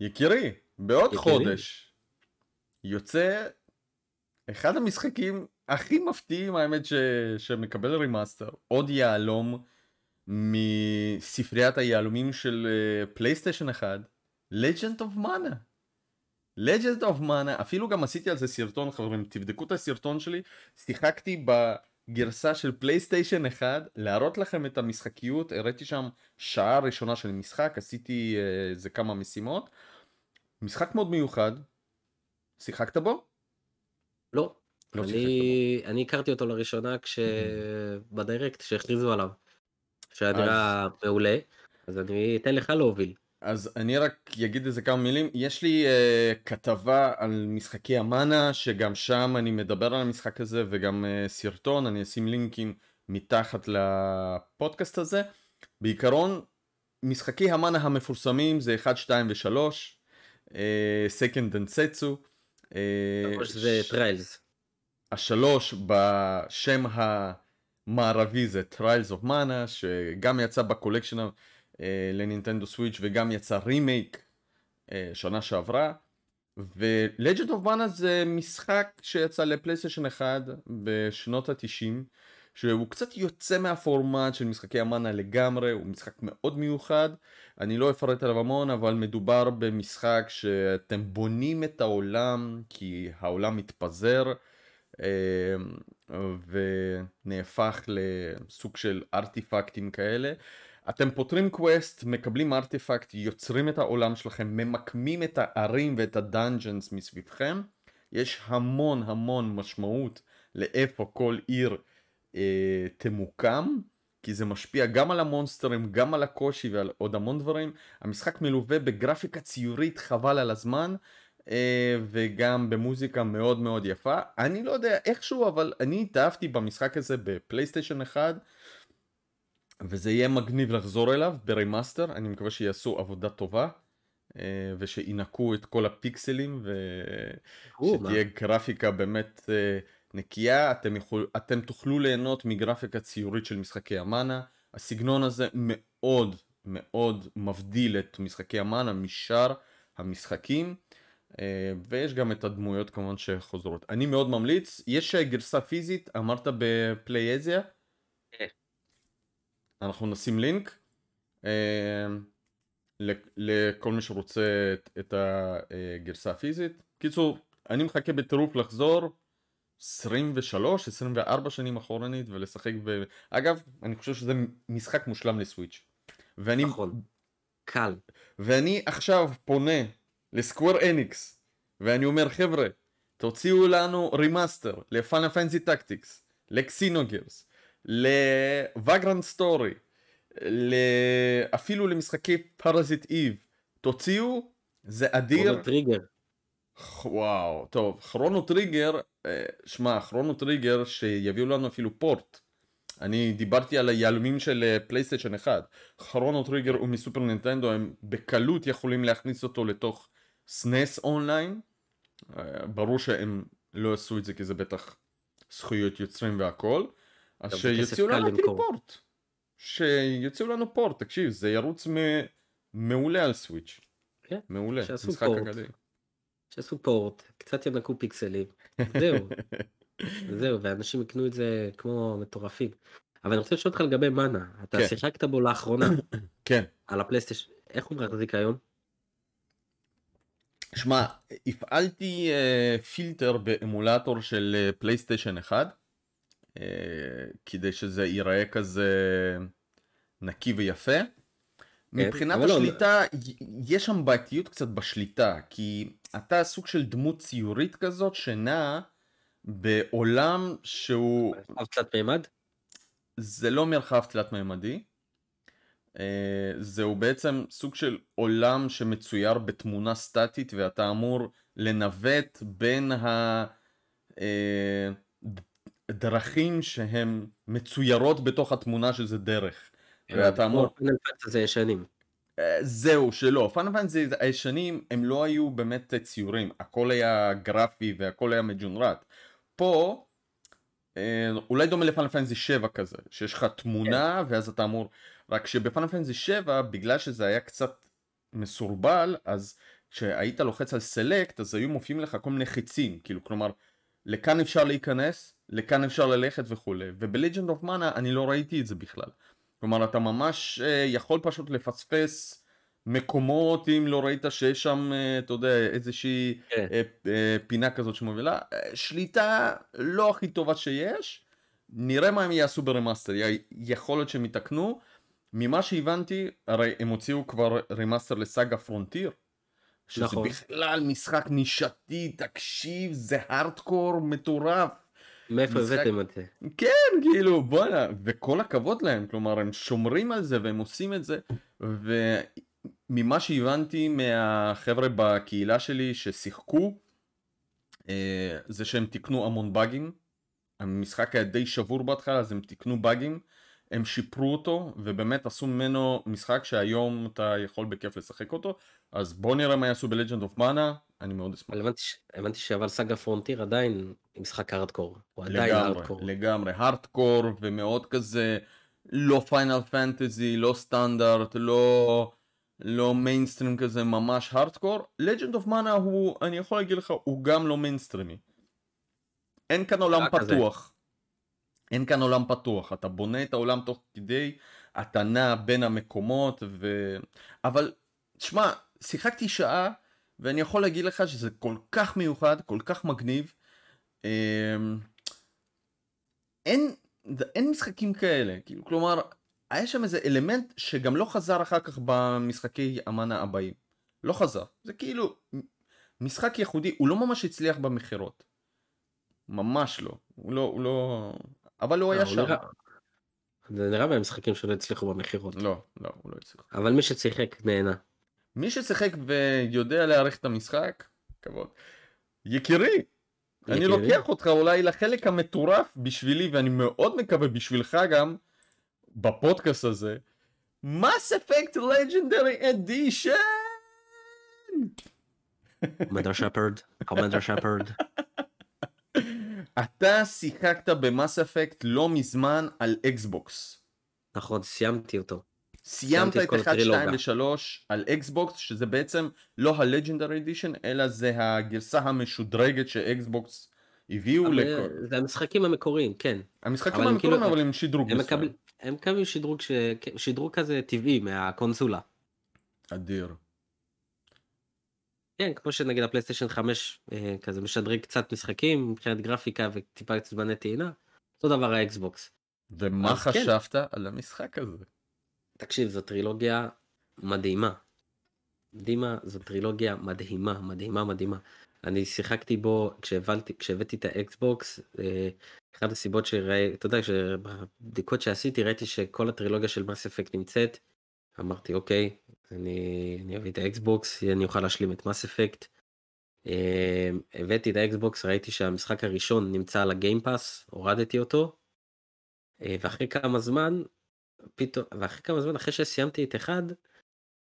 יקירי, בעוד יקירי. חודש יוצא אחד המשחקים הכי מפתיעים האמת ש... שמקבל remaster, עוד יהלום מספריית היהלומים של פלייסטיישן 1, Legend of Mana. Legend of Mana, אפילו גם עשיתי על זה סרטון חברים, תבדקו את הסרטון שלי, שיחקתי בגרסה של פלייסטיישן 1, להראות לכם את המשחקיות, הראיתי שם שעה ראשונה של משחק, עשיתי אה, איזה כמה משימות. משחק מאוד מיוחד, שיחקת בו? לא. לא אני, אני הכרתי אותו לראשונה כש... בדיירקט, שהכריזו עליו. שהיה נראה מעולה, אז אני אתן לך להוביל. אז אני רק אגיד איזה כמה מילים, יש לי uh, כתבה על משחקי המאנה, שגם שם אני מדבר על המשחק הזה וגם uh, סרטון, אני אשים לינקים מתחת לפודקאסט הזה. בעיקרון, משחקי המאנה המפורסמים זה 1, 2 ו-3, Seiken Densetsu. או שזה Trials. השלוש בשם המערבי זה Trials of Mana שגם יצא ב collection אה, לנינטנדו סוויץ' וגם יצא רימייק אה, שנה שעברה ו-Legend of Mana זה משחק שיצא לפלייסטיישן 1 בשנות התשעים שהוא קצת יוצא מהפורמט של משחקי המאנה לגמרי, הוא משחק מאוד מיוחד, אני לא אפרט עליו המון, אבל מדובר במשחק שאתם בונים את העולם כי העולם מתפזר ונהפך לסוג של ארטיפקטים כאלה. אתם פותרים quest, מקבלים ארטיפקט, יוצרים את העולם שלכם, ממקמים את הערים ואת ה dungeons מסביבכם. יש המון המון משמעות לאיפה כל עיר אה, תמוקם, כי זה משפיע גם על המונסטרים, גם על הקושי ועל עוד המון דברים. המשחק מלווה בגרפיקה ציורית חבל על הזמן, אה, וגם במוזיקה מאוד מאוד יפה. אני לא יודע איכשהו, אבל אני התאהבתי במשחק הזה בפלייסטיישן 1, וזה יהיה מגניב לחזור אליו ב remaster, אני מקווה שיעשו עבודה טובה. אה, ושינקו את כל הפיקסלים ושתהיה גרפיקה באמת אה, נקייה, אתם, יכול, אתם תוכלו ליהנות מגרפיקה ציורית של משחקי המאנה, הסגנון הזה מאוד מאוד מבדיל את משחקי המאנה משאר המשחקים, אה, ויש גם את הדמויות כמובן שחוזרות. אני מאוד ממליץ, יש גרסה פיזית, אמרת בפלייזיה? אנחנו נשים לינק. לכל מי שרוצה את הגרסה הפיזית. קיצור, אני מחכה בטירוף לחזור 23, 24 שנים אחורנית ולשחק ב... אגב, אני חושב שזה משחק מושלם לסוויץ'. ואני... נכון. קל. ואני עכשיו פונה ל Square Enix, ואני אומר חבר'ה, תוציאו לנו remaster ל Final Fantasy Tactics, ל Xenogears, ל Vagrant Story, אפילו למשחקי Parasite Eve, תוציאו, זה אדיר. Chrono Trigger. וואו, טוב, Chrono Trigger, אה, שמע, Chrono Trigger שיביאו לנו אפילו port. אני דיברתי על היהלומים של פלייסטיישן 1. Chrono Trigger הוא מסופר נינטנדו, הם בקלות יכולים להכניס אותו לתוך SNES Online. אה, ברור שהם לא עשו את זה כי זה בטח זכויות יוצרים והכל. אז שיוציאו לנו פורט. שיוציאו לנו פורט, תקשיב, זה ירוץ מ... מעולה על סוויץ'. כן, מעולה, משחק אגדי. שיעשו פורט, קצת ינקו פיקסלים, זהו. זהו, ואנשים יקנו את זה כמו מטורפים. אבל אני רוצה לשאול אותך לגבי מנה, אתה כן. שיחקת בו לאחרונה. כן. על הפלייסטיישן, איך הוא מחזיק היום? שמע, הפעלתי uh, פילטר באמולטור של פלייסטיישן 1. אה, כדי שזה ייראה כזה נקי ויפה. כן, מבחינת לא- השליטה. יש שם בעייתיות קצת בשליטה, כי אתה סוג של דמות ציורית כזאת שנעה בעולם שהוא... מרחב תלת מימד? זה לא מרחב תלת מימדי. אה, זהו בעצם סוג של עולם שמצויר בתמונה סטטית ואתה אמור לנווט בין הדרכים שהן מצוירות בתוך התמונה שזה דרך. ואתה אמור... פאנל פנטזי ישנים. זהו, שלא. פאנל פנטזי הישנים הם לא היו באמת ציורים, הכל היה גרפי והכל היה מג'ונרט. פה, אה, אולי דומה לפאנל פנטזי 7 כזה, שיש לך תמונה כן. ואז אתה אמור... רק שב Final Fantasy 7, בגלל שזה היה קצת מסורבל, אז כשהיית לוחץ על select, אז היו מופיעים לך כל מיני חיצים, כאילו, כלומר, לכאן אפשר להיכנס, לכאן אפשר ללכת וכולי, וב Legend of Mana אני לא ראיתי את זה בכלל. כלומר, אתה ממש אה, יכול פשוט לפספס מקומות אם לא ראית שיש שם, אה, אתה יודע, איזושהי yeah. אה, אה, פינה כזאת שמובילה. אה, שליטה לא הכי טובה שיש, נראה מה הם יעשו ב remaster, יכול להיות שהם יתקנו. ממה שהבנתי, הרי הם הוציאו כבר remaster ל SaGa Frontier. שזה נכון. בכלל משחק נישתי, תקשיב, זה הארדקור מטורף. מאיפה הבאתם את זה? כן, כאילו, בואנה, וכל הכבוד להם, כלומר, הם שומרים על זה והם עושים את זה, וממה שהבנתי מהחבר'ה בקהילה שלי ששיחקו, אה, זה שהם תיקנו המון באגים. המשחק היה די שבור בהתחלה, אז הם תיקנו באגים. הם שיפרו אותו ובאמת עשו ממנו משחק שהיום אתה יכול בכיף לשחק אותו אז בוא נראה מה יעשו ב Legend of Mana אני מאוד אשמח. הבנתי שאבל SaGa Frontier עדיין משחק הארדקור. הוא עדיין הארדקור. לגמרי הארדקור ומאוד כזה לא Final Fantasy לא סטנדרט לא לא מיינסטרים כזה ממש hardcore Legend of Mana הוא אני יכול להגיד לך הוא גם לא מיינסטרימי. אין כאן עולם פתוח. כזה. אין כאן עולם פתוח, אתה בונה את העולם תוך כדי, אתה נע בין המקומות, ו... אבל, תשמע, שיחקתי שעה, ואני יכול להגיד לך שזה כל כך מיוחד, כל כך מגניב. אמ, אין, אין משחקים כאלה, כאילו, כלומר, היה שם איזה אלמנט שגם לא חזר אחר כך במשחקי אמנה הבאים. לא חזר. זה כאילו משחק ייחודי, הוא לא ממש הצליח במכירות. ממש לא. הוא לא, הוא לא... אבל הוא היה אה, שם. זה נראה במשחקים שלא הצליחו במכירות. לא, לא, הוא לא הצליח. אבל מי ששיחק נהנה. מי ששיחק ויודע להעריך את המשחק, כבוד. יקירי, אני לוקח אותך אולי לחלק המטורף בשבילי, ואני מאוד מקווה בשבילך גם, בפודקאסט הזה, מס אפקט לג'נדרי אדישן! Commander Shepard, Commander Shepard. אתה שיחקת ב Mass Effect לא מזמן על Xbox. נכון, סיימתי אותו. סיימת את 1, 2 ו-3 על Xbox, שזה בעצם לא ה Legendary Edition, אלא זה הגרסה המשודרגת ש Xbox הביאו לכל... זה המשחקים המקוריים, כן. המשחקים המקוריים, כאילו... אבל עם שדרוג מסוים. הם מקבלים שדרוג, ש... שדרוג כזה טבעי מהקונסולה. אדיר. כן, כמו שנגיד ה PlayStation 5 אה, כזה משדרג קצת משחקים מבחינת גרפיקה וטיפה זמני טעינה, אותו דבר ה Xbox. ומה כן. חשבת כן. על המשחק הזה? תקשיב, זו טרילוגיה מדהימה. דימה זו טרילוגיה מדהימה, מדהימה, מדהימה. אני שיחקתי בו כשהבלתי, כשהבאתי את ה Xbox, אה, אחת הסיבות שראיתי, אתה יודע, שבבדיקות שעשיתי ראיתי שכל הטרילוגיה של Mass Effect נמצאת. אמרתי אוקיי, אני, אני אביא את ה Xbox, אני אוכל להשלים את Mass Effect. אמ, הבאתי את ה Xbox, ראיתי שהמשחק הראשון נמצא על ה Game Pass, הורדתי אותו. אה, ואחרי כמה זמן, פתאום, ואחרי כמה זמן, אחרי שסיימתי את אחד,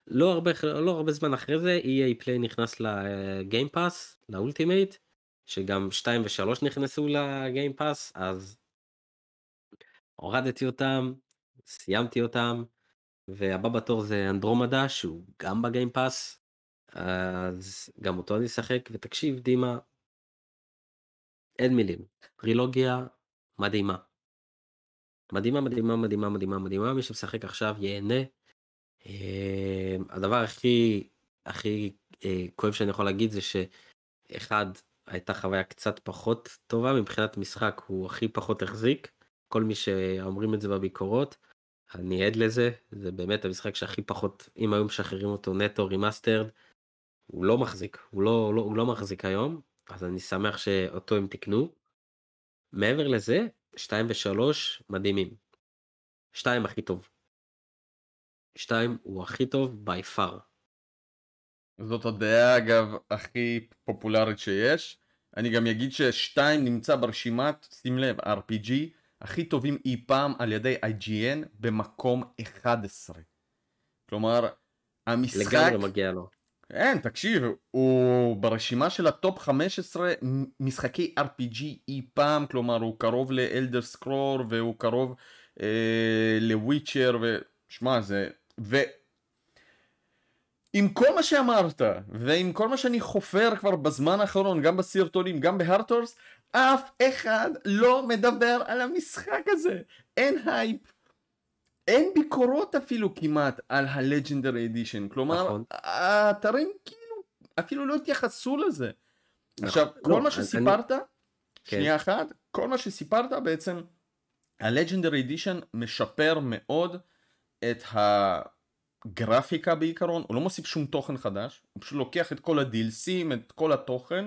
לא הרבה, לא הרבה זמן אחרי זה, EA Play נכנס ל Game Pass, ל Ultimate, שגם 2 ו-3 נכנסו ל Game Pass, אז הורדתי אותם, סיימתי אותם. והבא בתור זה אנדרומדה שהוא גם בגיימפאס אז גם אותו אני אשחק ותקשיב דימה. אין מילים טרילוגיה מדהימה. מדהימה מדהימה מדהימה מדהימה מדהימה מי שמשחק עכשיו ייהנה. אה, הדבר הכי הכי אה, כואב שאני יכול להגיד זה שאחד הייתה חוויה קצת פחות טובה מבחינת משחק הוא הכי פחות החזיק כל מי שאומרים את זה בביקורות. אני עד לזה, זה באמת המשחק שהכי פחות, אם היו משחררים אותו נטו remastered, הוא לא מחזיק, הוא לא, לא, הוא לא מחזיק היום, אז אני שמח שאותו הם תיקנו. מעבר לזה, 2 ו-3 מדהימים. 2 הכי טוב. 2 הוא הכי טוב by far. זאת הדעה אגב הכי פופולרית שיש. אני גם אגיד ששתיים נמצא ברשימת, שים לב, RPG הכי טובים אי פעם על ידי IGN במקום 11. כלומר, המשחק... לגמרי מגיע לו. אין, תקשיב, הוא ברשימה של ה top 15 משחקי RPG אי פעם, כלומר הוא קרוב ל Elder Scrolls והוא קרוב אה, ל Witcher, ושמע זה... ו... עם כל מה שאמרת, ועם כל מה שאני חופר כבר בזמן האחרון, גם בסרטונים, גם בהרטורס, אף אחד לא מדבר על המשחק הזה. אין הייפ. אין ביקורות אפילו כמעט על ה Legendary Edition. כלומר, נכון. האתרים כאילו אפילו לא התייחסו לזה. נכון. עכשיו, לא, כל מה אני- שסיפרת, כן. שנייה אחת, כל מה שסיפרת בעצם, ה Legendary Edition משפר מאוד את הגרפיקה בעיקרון, הוא לא מוסיף שום תוכן חדש, הוא פשוט לוקח את כל ה DLC ים, את כל התוכן,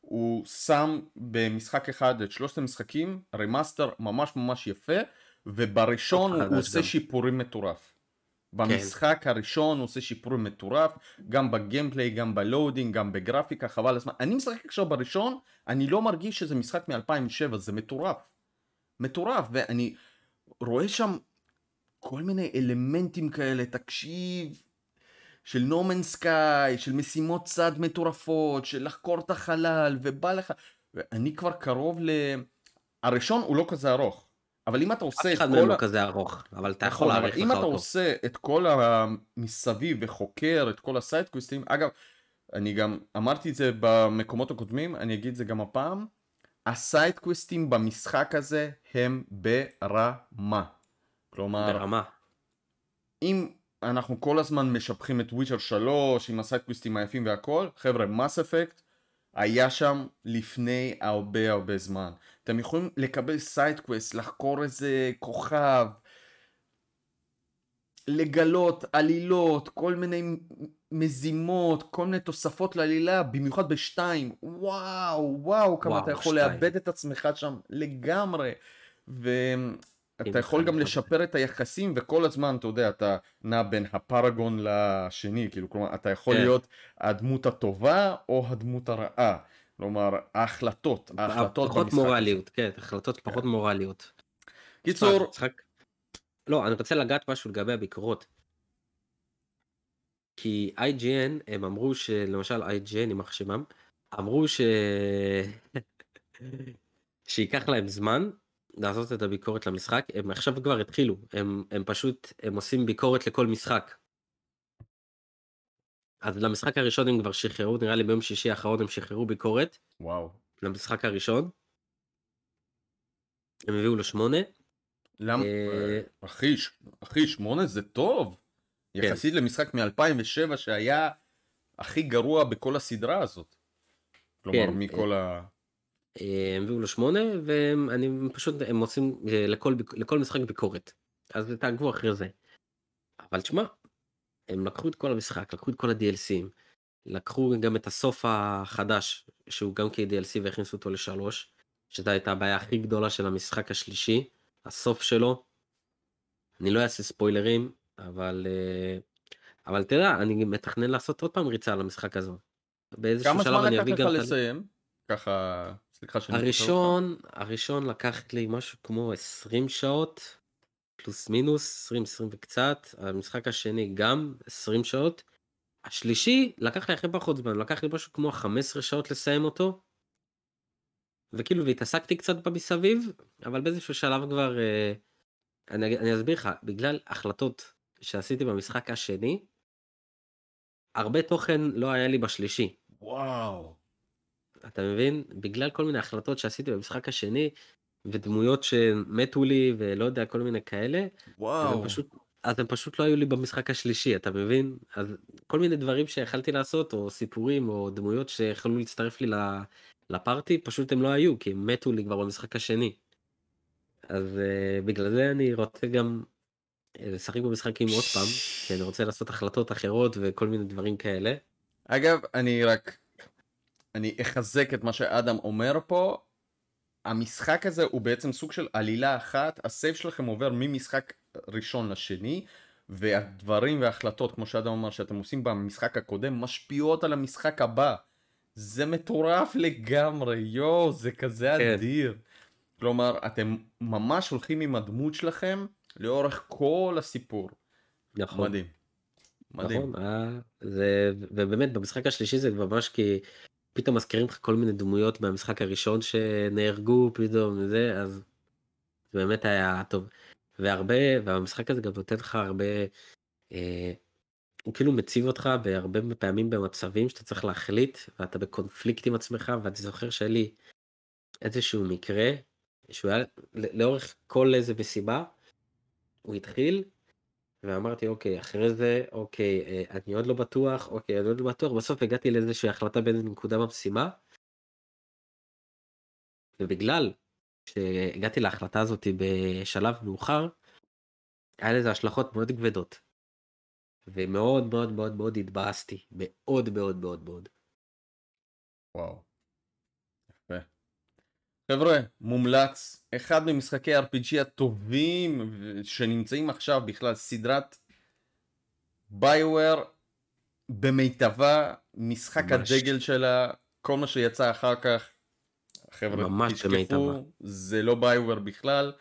הוא שם במשחק אחד את שלושת המשחקים, remaster ממש ממש יפה, ובראשון תוכן הוא חדש עושה גם. שיפורים מטורף. במשחק הראשון הוא עושה שיפורים מטורף, גם ב gameplay, גם ב loading, גם בגרפיקה, חבל הזמן. אני משחק עכשיו בראשון, אני לא מרגיש שזה משחק מ-2007, זה מטורף. מטורף, ואני רואה שם כל מיני אלמנטים כאלה, תקשיב, של נומן סקאי, של משימות צד מטורפות, של לחקור את החלל, ובא לך, ואני כבר קרוב ל... הראשון הוא לא כזה ארוך, אבל אם אתה עושה אף את אחד כל... מהם ה- לא כזה ארוך, אבל אתה יכול נכון, להעריך אם לך אתה אותו. עושה את כל המסביב וחוקר את כל הסיידקוויסטים, אגב, אני גם אמרתי את זה במקומות הקודמים, אני אגיד את זה גם הפעם, ה side quest ים במשחק הזה הם ברמה. כלומר, ברמה. אם אנחנו כל הזמן משבחים את Witcher 3 עם ה side quest ים היפים והכל, חבר'ה, Mass Effect היה שם לפני הרבה הרבה זמן. אתם יכולים לקבל side quest, לחקור איזה כוכב, לגלות עלילות, כל מיני מזימות, כל מיני תוספות לעלילה, במיוחד בשתיים. וואו, וואו, כמה וואו, אתה יכול שתיים. לאבד את עצמך שם לגמרי. ואתה אם יכול גם בכלל לשפר את היחסים, וכל הזמן, אתה יודע, אתה נע בין הפרגון לשני, כאילו, כלומר, אתה יכול כן. להיות הדמות הטובה או הדמות הרעה. כלומר, ההחלטות, ההחלטות פחות במשחק. מורליות, כן, החלטות פחות מורליות. קיצור. לא, אני רוצה לגעת משהו לגבי הביקורות. כי IGN, הם אמרו שלמשל IGN, יימח שמם, אמרו ש... שייקח להם זמן לעשות את הביקורת למשחק, הם עכשיו כבר התחילו, הם, הם פשוט, הם עושים ביקורת לכל משחק. אז למשחק הראשון הם כבר שחררו, נראה לי ביום שישי האחרון הם שחררו ביקורת וואו. למשחק הראשון. הם הביאו לו שמונה. למה? אה, אחי, אחי, שמונה זה טוב. כן. יחסית למשחק מ-2007 שהיה הכי גרוע בכל הסדרה הזאת. כלומר, כן, מכל ה... אה, הם הביאו לו שמונה ואני פשוט הם עושים אה, לכל לכל משחק ביקורת אז תעקבו אחרי זה. אבל תשמע הם לקחו את כל המשחק לקחו את כל ה-DLCים לקחו גם את הסוף החדש שהוא גם כ-DLC והכניסו אותו לשלוש שזו הייתה הבעיה הכי גדולה של המשחק השלישי הסוף שלו. אני לא אעשה ספוילרים אבל אה, אבל תדע אני מתכנן לעשות עוד פעם ריצה על המשחק הזה. באיזשהו כמה שלב זמן אני לקח אביא לך גם את ה- לסיים? ככה, סליחה שאני. הראשון, הראשון לקח לי משהו כמו 20 שעות, פלוס מינוס, 20, 20 וקצת, המשחק השני גם 20 שעות, השלישי לקח לי הכי פחות זמן, לקח לי משהו כמו 15 שעות לסיים אותו, וכאילו והתעסקתי קצת במסביב, אבל באיזשהו שלב כבר, אה, אני, אני אסביר לך, בגלל החלטות שעשיתי במשחק השני, הרבה תוכן לא היה לי בשלישי. וואו. אתה מבין? בגלל כל מיני החלטות שעשיתי במשחק השני, ודמויות שמתו לי, ולא יודע, כל מיני כאלה, אז וואו. הם פשוט, אז הם פשוט לא היו לי במשחק השלישי, אתה מבין? אז כל מיני דברים שיכלתי לעשות, או סיפורים, או דמויות שיכולו להצטרף לי ל party, פשוט הם לא היו, כי הם מתו לי כבר במשחק השני. אז אה, בגלל זה אני רוצה גם אה, לשחק במשחקים עוד פעם, כי אני רוצה לעשות החלטות אחרות וכל מיני דברים כאלה. אגב, אני רק... אני אחזק את מה שאדם אומר פה. המשחק הזה הוא בעצם סוג של עלילה אחת, ה save שלכם עובר ממשחק ראשון לשני, והדברים וההחלטות, כמו שאדם אמר, שאתם עושים במשחק הקודם, משפיעות על המשחק הבא. זה מטורף לגמרי, יואו, זה כזה כן. אדיר. כלומר, אתם ממש הולכים עם הדמות שלכם לאורך כל הסיפור. נכון. מדהים. מדהים. נכון, אה, זה, ובאמת במשחק השלישי זה ממש כי פתאום מזכירים לך כל מיני דמויות מהמשחק הראשון שנהרגו פתאום זה אז זה באמת היה טוב. והרבה והמשחק הזה גם נותן לך הרבה אה, הוא כאילו מציב אותך בהרבה פעמים במצבים שאתה צריך להחליט ואתה בקונפליקט עם עצמך ואני זוכר שהיה לי איזשהו מקרה שהוא היה לאורך כל איזה מסיבה הוא התחיל ואמרתי אוקיי אחרי זה אוקיי אה, אני עוד לא בטוח אוקיי אני עוד לא בטוח בסוף הגעתי לאיזושהי החלטה באיזה נקודה במשימה. ובגלל שהגעתי להחלטה הזאת בשלב מאוחר היה לזה השלכות מאוד כבדות. ומאוד מאוד מאוד מאוד התבאסתי מאוד מאוד מאוד מאוד. וואו. חבר'ה, מומלץ, אחד ממשחקי RPG הטובים שנמצאים עכשיו בכלל, סדרת ביואר במיטבה, משחק ממש. הדגל שלה, כל מה שיצא אחר כך, חבר'ה, ממש במיטבה. זה לא ביואר בכלל.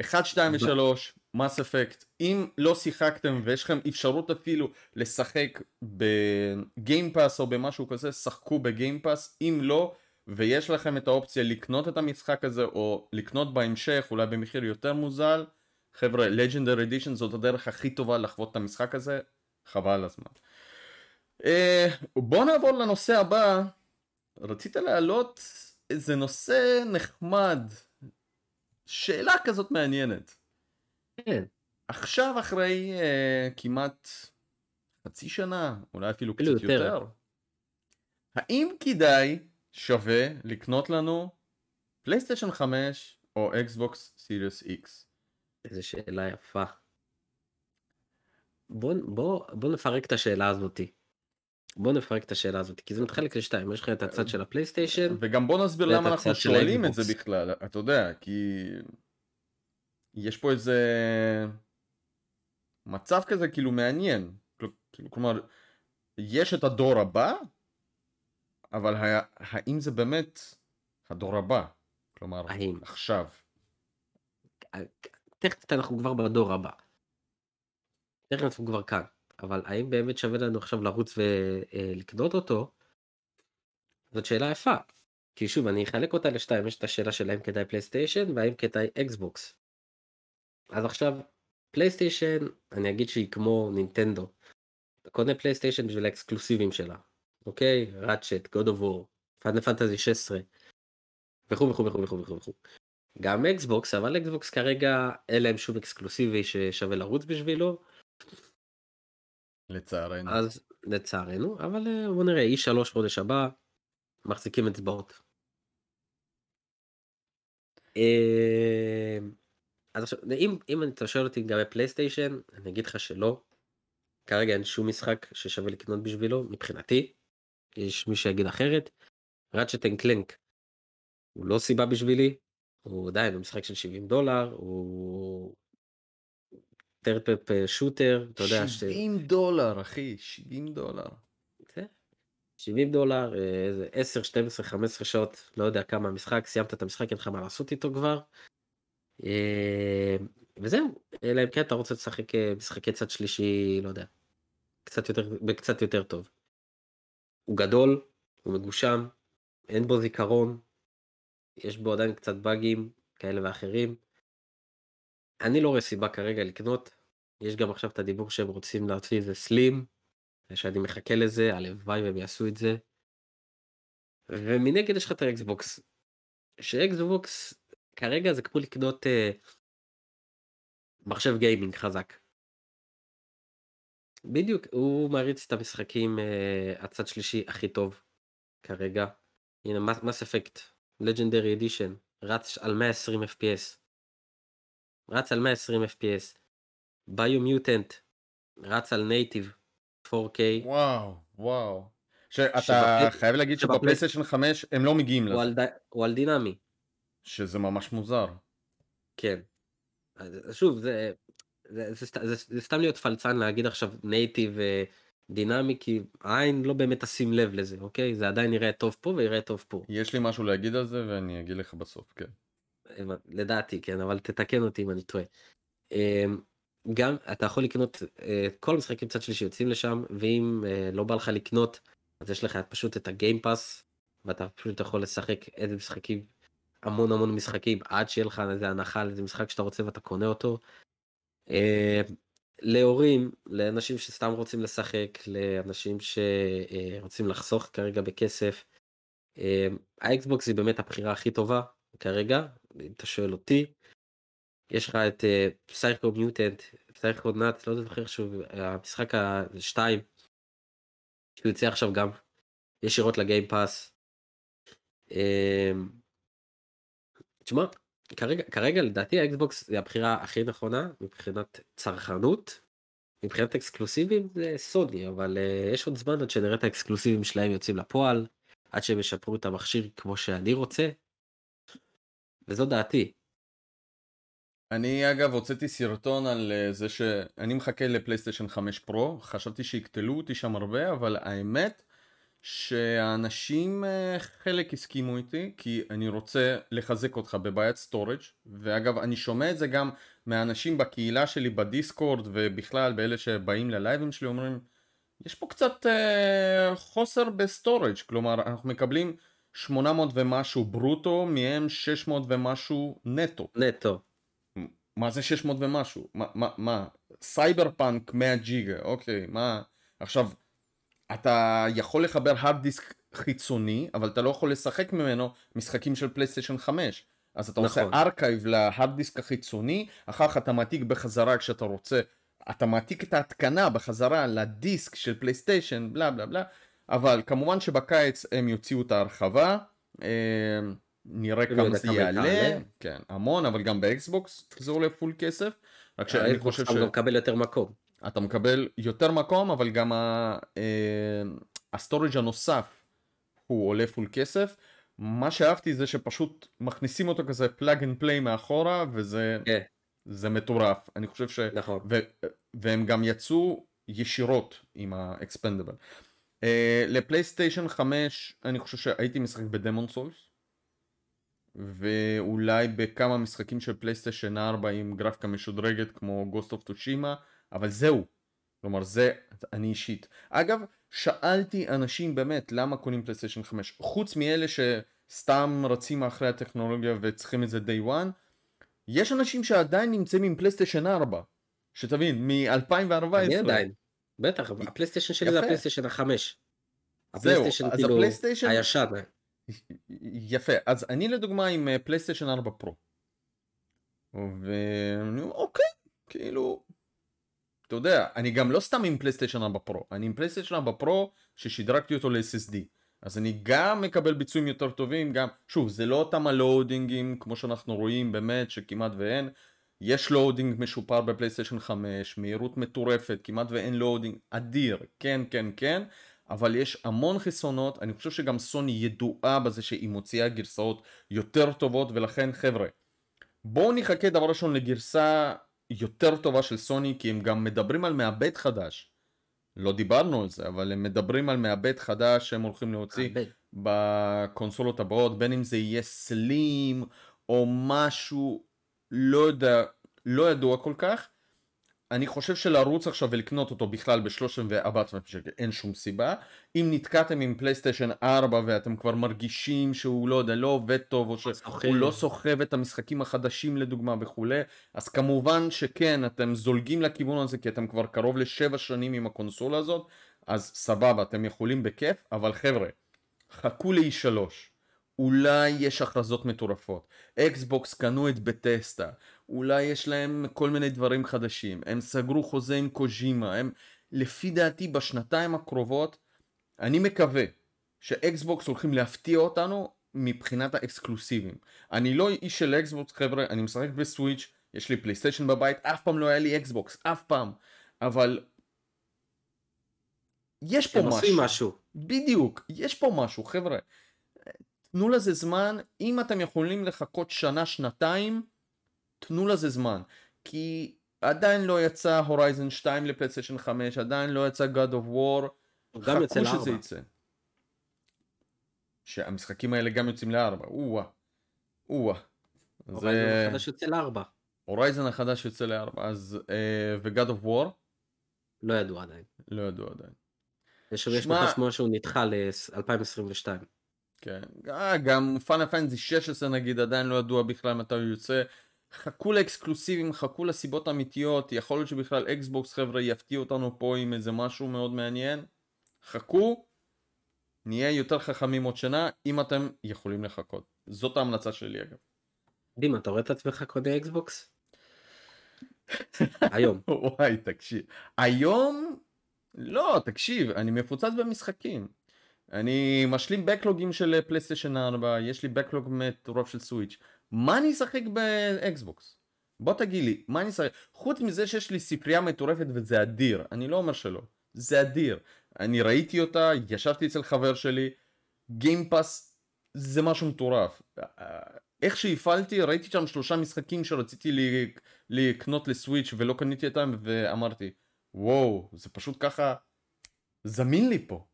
1, 2 ב- ו-3, מס אפקט, אם לא שיחקתם ויש לכם אפשרות אפילו לשחק בגיימפאס או במשהו כזה, שחקו בגיימפאס, אם לא, ויש לכם את האופציה לקנות את המשחק הזה או לקנות בהמשך, אולי במחיר יותר מוזל, חבר'ה, Legendary Edition זאת הדרך הכי טובה לחוות את המשחק הזה, חבל על הזמן. אה, בואו נעבור לנושא הבא, רצית להעלות איזה נושא נחמד, שאלה כזאת מעניינת. כן, עכשיו אחרי uh, כמעט חצי שנה, אולי אפילו קצת יותר. יותר, האם כדאי, שווה, לקנות לנו פלייסטיישן 5 או אקסבוקס Series X? איזה שאלה יפה. בוא, בוא, בוא נפרק את השאלה הזאתי. בוא נפרק את השאלה הזאת כי זה מתחלק לשתיים יש לך את הצד של הפלייסטיישן וגם בוא נסביר למה אנחנו שואלים את זה. בכלל, אתה יודע, כי יש פה איזה מצב כזה כאילו מעניין, כל- כאילו, כלומר, יש את הדור הבא, אבל ה- האם זה באמת הדור הבא? כלומר, האם עכשיו. תכף אנחנו כבר בדור הבא. תכף אנחנו כבר כאן אבל האם באמת שווה לנו עכשיו לרוץ ולקנות אותו? זאת שאלה יפה. כי שוב אני אחלק אותה לשתיים יש את השאלה של האם כדאי פלייסטיישן והאם כדאי אקסבוקס. אז עכשיו פלייסטיישן אני אגיד שהיא כמו נינטנדו. אתה קונה פלייסטיישן בשביל האקסקלוסיבים שלה. אוקיי? Ratchet, God of War, Final Fantasy 16 וכו' וכו' וכו' וכו' וכו'. גם אקסבוקס אבל אקסבוקס כרגע אין להם שום אקסקלוסיבי ששווה לרוץ בשבילו לצערנו. אז לצערנו אבל אה, בוא נראה E3 חודש הבא מחזיקים אצבעות. אה, אז עכשיו אם אם אתה שואל אותי לגבי פלייסטיישן אני אגיד לך שלא. כרגע אין שום משחק ששווה לקנות בשבילו מבחינתי. יש מי שיגיד אחרת. Ratchet and Clank. הוא לא סיבה בשבילי. הוא עדיין משחק של 70 דולר הוא. טרפפ שוטר אתה יודע ש... 70 דולר, אחי, 70 דולר. זה, 70 דולר, אה, איזה 10, 12, 15 שעות, לא יודע כמה המשחק, סיימת את המשחק, אין לך מה לעשות איתו כבר. אה, וזהו, אלא אם כן אתה רוצה לשחק אה, משחקי צד שלישי, לא יודע, קצת יותר, בקצת יותר טוב. הוא גדול, הוא מגושם, אין בו זיכרון, יש בו עדיין קצת באגים כאלה ואחרים. אני לא רואה סיבה כרגע לקנות, יש גם עכשיו את הדיבור שהם רוצים להוציא איזה slim, שאני מחכה לזה, הלוואי והם יעשו את זה. ומנגד יש לך את האקסבוקס. שאקסבוקס כרגע זה כמו לקנות אה, מחשב גיימינג חזק. בדיוק, הוא מריץ את המשחקים אה, הצד שלישי הכי טוב כרגע. הנה Mass Effect, Legendary Edition, רץ על 120 FPS. רץ על 120 FPS. Biomutant, רץ על native 4K. וואו, וואו. שאתה שבפלי- חייב להגיד שבפלי- שבפלייסטיישן 5 הם לא מגיעים לזה. על, הוא על דינמי. שזה ממש מוזר. כן. אז שוב, זה, זה, זה, זה, זה סתם להיות פלצן להגיד עכשיו native דינמי, כי העין לא באמת תשים לב לזה, אוקיי? זה עדיין יראה טוב פה ויראה טוב פה. יש לי משהו להגיד על זה ואני אגיד לך בסוף, כן. לדעתי, כן, אבל תתקן אותי אם אני טועה. אמ, גם אתה יכול לקנות אה, כל המשחקים צד שלי שיוצאים לשם, ואם אה, לא בא לך לקנות, אז יש לך פשוט את הגיימפאס, ואתה פשוט יכול לשחק איזה משחקים, המון המון משחקים, עד שיהיה לך איזה הנחה על איזה משחק שאתה רוצה ואתה קונה אותו. אמ, להורים, לאנשים שסתם רוצים לשחק, לאנשים שרוצים לחסוך כרגע בכסף, אמ, האקסבוקס היא באמת הבחירה הכי טובה כרגע, אם אתה שואל אותי. יש לך את Psycho Mutant, Psychonaut, לא זוכר שוב, המשחק השתיים, שהוא יוצא עכשיו גם ישירות ל Game Pass. אמ, תשמע, כרגע, כרגע לדעתי האקסבוקס זה הבחירה הכי נכונה מבחינת צרכנות. מבחינת אקסקלוסיבים זה סוני, אבל uh, יש עוד זמן עד שנראה את האקסקלוסיבים שלהם יוצאים לפועל, עד שהם ישפרו את המכשיר כמו שאני רוצה. וזו דעתי. אני אגב הוצאתי סרטון על אה, זה שאני מחכה לפלייסטיישן 5 Pro, חשבתי שיקטלו אותי שם הרבה, אבל האמת שהאנשים אה, חלק הסכימו איתי, כי אני רוצה לחזק אותך בבעיית storage, ואגב אני שומע את זה גם מהאנשים בקהילה שלי בדיסקורד ובכלל באלה שבאים ללייבים שלי אומרים יש פה קצת אה, חוסר ב storage, כלומר אנחנו מקבלים 800 ומשהו ברוטו, מהם 600 ומשהו נטו. נטו. מה זה 600 ומשהו? מה, מה, מה? סייבר פאנק 100 ג'יגה, אוקיי, מה? עכשיו, אתה יכול לחבר הארד דיסק חיצוני, אבל אתה לא יכול לשחק ממנו משחקים של פלייסטיישן 5. אז אתה נכון. עושה archive להארד דיסק החיצוני, אחר כך אתה מעתיק בחזרה כשאתה רוצה, אתה מעתיק את ההתקנה בחזרה לדיסק של פלייסטיישן, בלה בלה בלה, אבל כמובן שבקיץ הם יוציאו את ההרחבה, אה, נראה כמה זה יעלה, כן, המון, אבל גם באקסבוקס זה עולה פול כסף, רק שאני חושב ש... אתה מקבל יותר מקום. אתה מקבל יותר מקום, אבל גם ה storage אה, הנוסף הוא עולה פול כסף. מה שאהבתי זה שפשוט מכניסים אותו כזה plug and play מאחורה, וזה yeah. כן. זה מטורף. אני חושב ש... נכון. ו... והם גם יצאו ישירות עם ה expandable. Uh, לפלייסטיישן 5 אני חושב שהייתי משחק ב Demon's Souls ואולי בכמה משחקים של פלייסטיישן 4 עם גרפיקה משודרגת כמו Ghost of Tsushima אבל זהו. כלומר זה אני אישית. אגב שאלתי אנשים באמת למה קונים פלייסטיישן 5 חוץ מאלה שסתם רצים אחרי הטכנולוגיה וצריכים את זה day one יש אנשים שעדיין נמצאים עם פלייסטיישן 4 שתבין מ-2014 אני עדיין. בטח, הפלייסטיישן שלי זה הפלייסטיישן החמש. זהו, אז כאילו הפלייסטיישן... הישן. יפה, אז אני לדוגמה עם פלייסטיישן 4 Pro. ואני אומר אוקיי, כאילו, אתה יודע, אני גם לא סתם עם פלייסטיישן 4 Pro, אני עם פלייסטיישן 4 Pro ששדרגתי אותו ל-SSD. אז אני גם מקבל ביצועים יותר טובים, גם, שוב, זה לא אותם הלואודינגים כמו שאנחנו רואים באמת, שכמעט ואין, יש loading משופר בפלייסטיישן 5, מהירות מטורפת, כמעט ואין loading אדיר, כן כן כן, אבל יש המון חסרונות, אני חושב שגם סוני ידועה בזה שהיא מוציאה גרסאות יותר טובות ולכן חבר'ה, בואו נחכה דבר ראשון לגרסה יותר טובה של סוני כי הם גם מדברים על מעבד חדש. לא דיברנו על זה, אבל הם מדברים על מעבד חדש שהם הולכים להוציא בקונסולות הבאות, בין אם זה יהיה סלים או משהו לא יודע, לא ידוע כל כך. אני חושב שלרוץ עכשיו ולקנות אותו בכלל ב-34 שקל אין שום סיבה. אם נתקעתם עם פלייסטיישן 4 ואתם כבר מרגישים שהוא לא יודע, לא עובד טוב או שהוא לא סוחב את המשחקים החדשים לדוגמה וכולי, אז כמובן שכן, אתם זולגים לכיוון הזה כי אתם כבר קרוב לשבע שנים עם הקונסולה הזאת, אז סבבה, אתם יכולים בכיף, אבל חבר'ה, חכו ל-E3. אולי יש הכרזות מטורפות. אקסבוקס קנו את בטסדה, אולי יש להם כל מיני דברים חדשים. הם סגרו חוזה עם קוז'ימה, הם לפי דעתי בשנתיים הקרובות, אני מקווה שאקסבוקס הולכים להפתיע אותנו מבחינת ה exclusiveים. אני לא איש של אקסבוקס חבר'ה, אני משחק בסוויץ', יש לי פלייסטיישן בבית, אף פעם לא היה לי אקסבוקס, אף פעם. אבל יש פה משהו. משהו. בדיוק, יש פה משהו חבר'ה. תנו לזה זמן, אם אתם יכולים לחכות שנה, שנתיים, תנו לזה זמן. כי עדיין לא יצא הורייזן 2 לפלייסטיישן 5, עדיין לא יצא God of War, גם יוצא חכו שזה לארבע. יצא. שהמשחקים האלה גם יוצאים לארבע, או-אה, או-אה. הורייזן זה... החדש יוצא לארבע. הורייזן החדש יוצא לארבע, אז... אה, ו-God of War, לא ידוע עדיין. לא ידעו עדיין. יש לך שמוע שהוא נדחה ל-2022. כן, אה, גם פאנל פנטזי 16 נגיד עדיין לא ידוע בכלל מתי הוא יוצא. חכו לאקסקלוסיבים, חכו לסיבות אמיתיות, יכול להיות שבכלל אקסבוקס חבר'ה יפתיעו אותנו פה עם איזה משהו מאוד מעניין. חכו, נהיה יותר חכמים עוד שנה, אם אתם יכולים לחכות. זאת ההמלצה שלי אגב. דימה, אתה רואה את עצמך קונה אקסבוקס? היום. וואי, תקשיב. היום, לא, תקשיב, אני מפוצץ במשחקים. אני משלים backlogים של פלייסטיישן 4, יש לי backlog מטורף של סוויץ'. מה אני אשחק באקסבוקס? בוא תגיד לי, מה אני אשחק? חוץ מזה שיש לי ספרייה מטורפת וזה אדיר, אני לא אומר שלא, זה אדיר. אני ראיתי אותה, ישבתי אצל חבר שלי, גיימפאס זה משהו מטורף. איך שהפעלתי, ראיתי שם שלושה משחקים שרציתי לקנות לסוויץ' ולא קניתי אותם, ואמרתי, וואו, זה פשוט ככה זמין לי פה.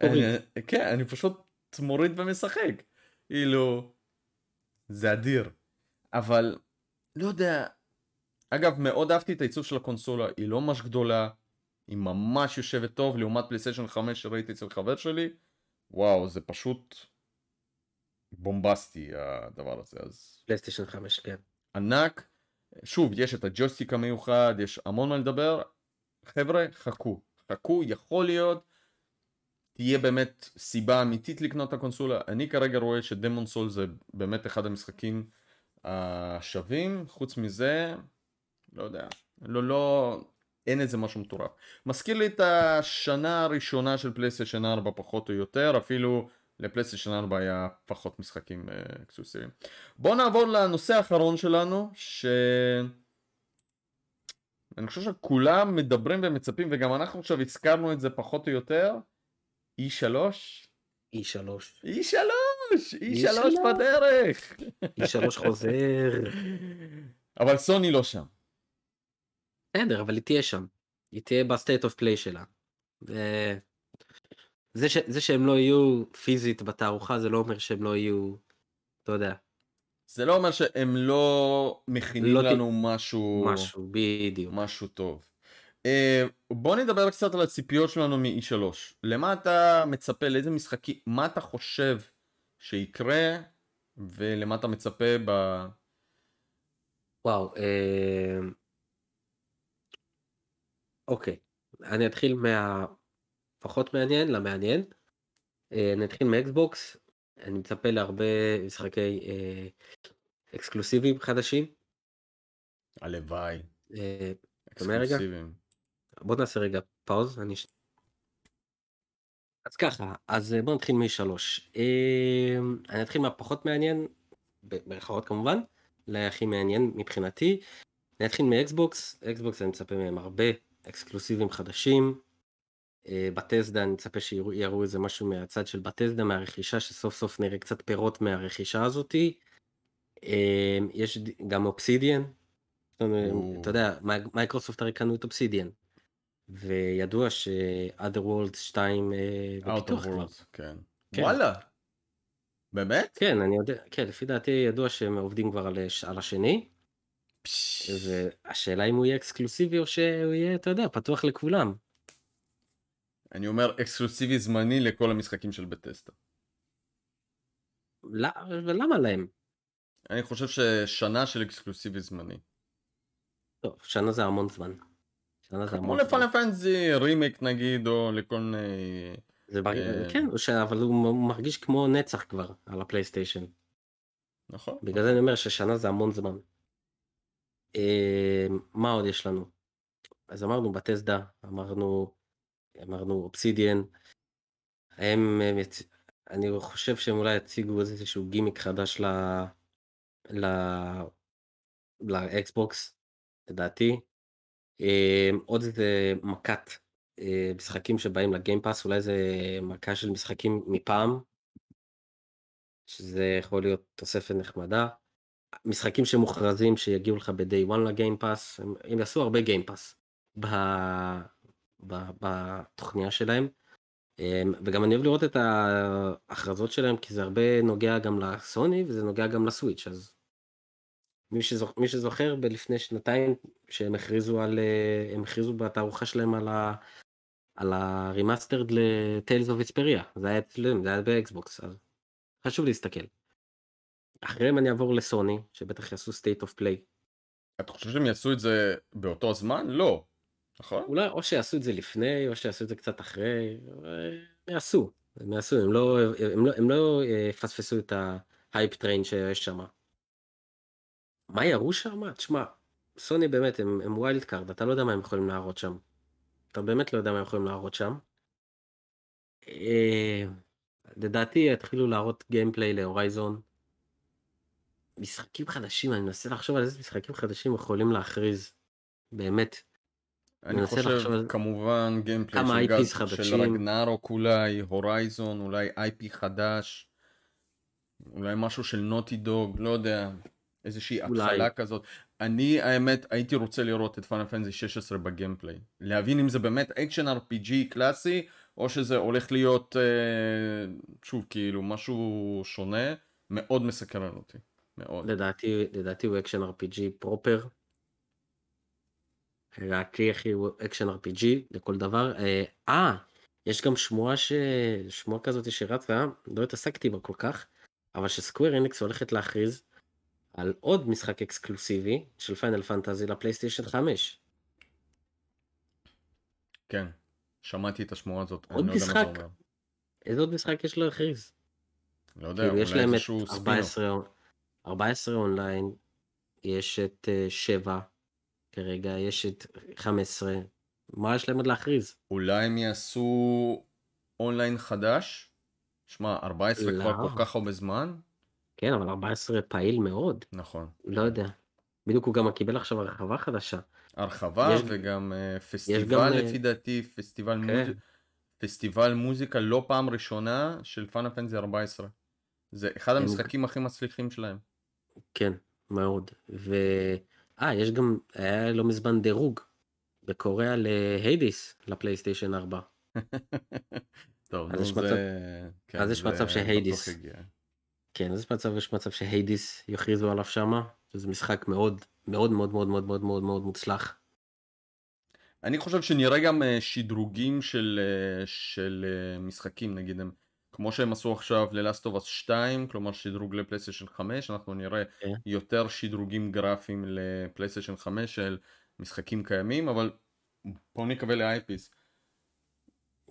אני, כן, אני פשוט מוריד ומשחק. כאילו, זה אדיר. אבל, לא יודע, אגב, מאוד אהבתי את העיצוב של הקונסולה, היא לא ממש גדולה, היא ממש יושבת טוב, לעומת פלייסטיישן 5 שראיתי אצל חבר שלי, וואו, זה פשוט בומבסטי הדבר הזה, אז פלייסטיישן 5, כן. ענק. שוב, יש את הג'ויסטיק המיוחד, יש המון מה לדבר. חבר'ה, חכו. חכו, יכול להיות, תהיה באמת סיבה אמיתית לקנות את הקונסולה. אני כרגע רואה ש Demon's Souls זה באמת אחד המשחקים השווים. חוץ מזה, לא יודע, לא, לא, אין איזה משהו מטורף. מזכיר לי את השנה הראשונה של פלייסטיישן 4 פחות או יותר, אפילו לפלייסטיישן 4 היה פחות משחקים אה, אקסקלוסיביים. בואו נעבור לנושא האחרון שלנו, ש... אני חושב שכולם מדברים ומצפים, וגם אנחנו עכשיו הזכרנו את זה פחות או יותר. E3? E3. E3! E3 E3. בדרך! E3 חוזר. אבל סוני לא שם. בסדר, אבל היא תהיה שם. היא תהיה ב State of Play שלה. ו- זה, ש... זה שהם לא יהיו פיזית בתערוכה זה לא אומר שהם לא יהיו, אתה יודע, זה לא אומר שהם לא מכינים לא ת- לנו משהו, משהו, בדיוק. משהו טוב. אה, בוא נדבר קצת על הציפיות שלנו מ-E3. למה אתה מצפה, לאיזה משחקים, מה אתה חושב שיקרה, ולמה אתה מצפה ב... וואו, אה... אוקיי, אני אתחיל מהפחות מעניין למעניין. אה, אני אתחיל מאקסבוקס, אני מצפה להרבה משחקי אה, אקסקלוסיביים חדשים. הלוואי, אה? exclusiveים. בוא נעשה רגע pause, אני... אז ככה, אז אה, בוא נתחיל מ-E3. אני אתחיל מהפחות מעניין, במרכאות כמובן, להכי מעניין מבחינתי. אני אתחיל מאקסבוקס, אקסבוקס אני מצפה מהם הרבה exclusiveים חדשים. אה, בטסדה אני מצפה שיראו איזה משהו מהצד של בטסדה, מהרכישה, שסוף סוף נראה קצת פירות מהרכישה הזאתי. אה, יש גם אובסידיאן, או. אתה יודע, מי- מייקרוסופט הרי קנו את אובסידיאן. וידוע ש-other worlds 2 אה, בפיתוח כבר. כן. כן. וואלה. באמת? כן, אני יודע, כן, לפי דעתי ידוע שהם עובדים כבר על, הש- על השני, פש. והשאלה אם הוא יהיה אקסקלוסיבי או שהוא יהיה, אתה יודע, פתוח לכולם. אני אומר אקסקלוסיבי זמני לכל המשחקים של בטסטה. לא- ולמה להם? אני חושב ששנה של אקסקלוסיבי זמני. טוב, שנה זה המון זמן. כמו. לפיינל פנטזי רימייק נגיד, או לכל מיני... אה. כן, אבל הוא מרגיש כמו נצח כבר על הפלייסטיישן. נכון. בגלל זה אני אומר ששנה זה המון זמן. אה, מה עוד יש לנו? אז אמרנו בטסדה, אמרנו, אמרנו אובסידיאן. הם. אני חושב שהם אולי יציגו איזשהו גימיק חדש ל... ל... לאקסבוקס, לדעתי. אה, עוד איזה מכת אה, משחקים שבאים ל Game Pass, אולי זה מכה של משחקים מפעם. שזה יכול להיות תוספת נחמדה. משחקים שמוכרזים שיגיעו לך ב-day one ל Game Pass, הם, הם יעשו הרבה Game Pass בתוכניה שלהם. אמ, וגם אני אוהב לראות את ההכרזות שלהם כי זה הרבה נוגע גם לסוני וזה נוגע גם לסוויץ' אז מי, שזוכ... מי שזוכר בלפני שנתיים שהם הכריזו על אה, הם הכריזו בתערוכה שלהם על ה... על ה remastered ל Tales of Vesperia זה היה אצלם זה היה באקסבוקס אז חשוב להסתכל. אחריהם אני אעבור לסוני שבטח יעשו State of Play. אתה חושב שהם יעשו את זה באותו זמן? לא. נכון? אולי או שיעשו את זה לפני או שיעשו את זה קצת אחרי. הם יעשו. הם יעשו הם לא הם לא, הם לא אה, יפספסו את ה hype train שיש שם. מה יראו שם? תשמע, סוני באמת הם, הם wild card, אתה לא יודע מה הם יכולים להראות שם. אתה באמת לא יודע מה הם יכולים להראות שם. אה, לדעתי יתחילו להראות gameplay להורייזון. משחקים חדשים, אני מנסה לחשוב על איזה משחקים חדשים יכולים להכריז. באמת. אני חושב על... כמובן gameplay של, גז, חדשים. של רגנרוק אולי, הורייזון, אולי IP חדש. אולי משהו של נוטי דוג, לא יודע. איזושהי התחלה כזאת. אני האמת הייתי רוצה לראות את פיינל פנטזי 16 ב gameplay. להבין אם זה באמת action RPG קלאסי או שזה הולך להיות אה, שוב כאילו משהו שונה מאוד מסקרן אותי. מאוד. לדעתי, לדעתי הוא action RPG proper. לדעתי הכי הוא action RPG לכל דבר. אה, אה, יש גם שמועה ש... שמועה כזאת שרצה, לא התעסקתי בה כל כך, אבל ש Square Enix הולכת להכריז על עוד משחק אקסקלוסיבי של Final Fantasy לפלייסטיישן 5. כן, שמעתי את השמועה הזאת. עוד לא משחק. איזה עוד משחק יש לו להכריז? לא יודע, כאילו אולי איזשהו ספינוף. 14 אונליין, יש את 7 אה, כרגע, יש את 15. מה יש להם עוד להכריז? אולי הם יעשו אונליין חדש? שמע, 14 לא. כבר כל כך הרבה זמן? כן, אבל 14 פעיל מאוד. נכון. לא יודע. בדיוק הוא גם קיבל עכשיו הרחבה חדשה. הרחבה יש, וגם uh, פסטיבל גם, אה, לפי דעתי, פסטיבל, כן. מוז... פסטיבל מוזיקה לא פעם ראשונה של פאנה פנזי 14. זה אחד המשחקים הכי מצליחים שלהם. כן, מאוד. ו... אה, יש גם, היה לא מזמן דירוג בקוריאה להיידיס לפלייסטיישן 4. טוב, אז יש מצב, כן, אז יש מצב שהיידיס, כן, אז יש מצב, יש מצב שהיידיס יכריזו עליו שמה, שזה משחק מאוד מאוד מאוד מאוד מאוד מאוד מאוד מאוד מוצלח. אני חושב שנראה גם אה, שדרוגים של, אה, של אה, משחקים, נגיד הם כמו שהם עשו עכשיו of Us 2, כלומר שדרוג לפלייסטיישן 5, אנחנו נראה okay. כן. יותר שדרוגים גרפיים לפלייסטיישן 5 של משחקים קיימים, אבל בואו נקווה לאייפיס.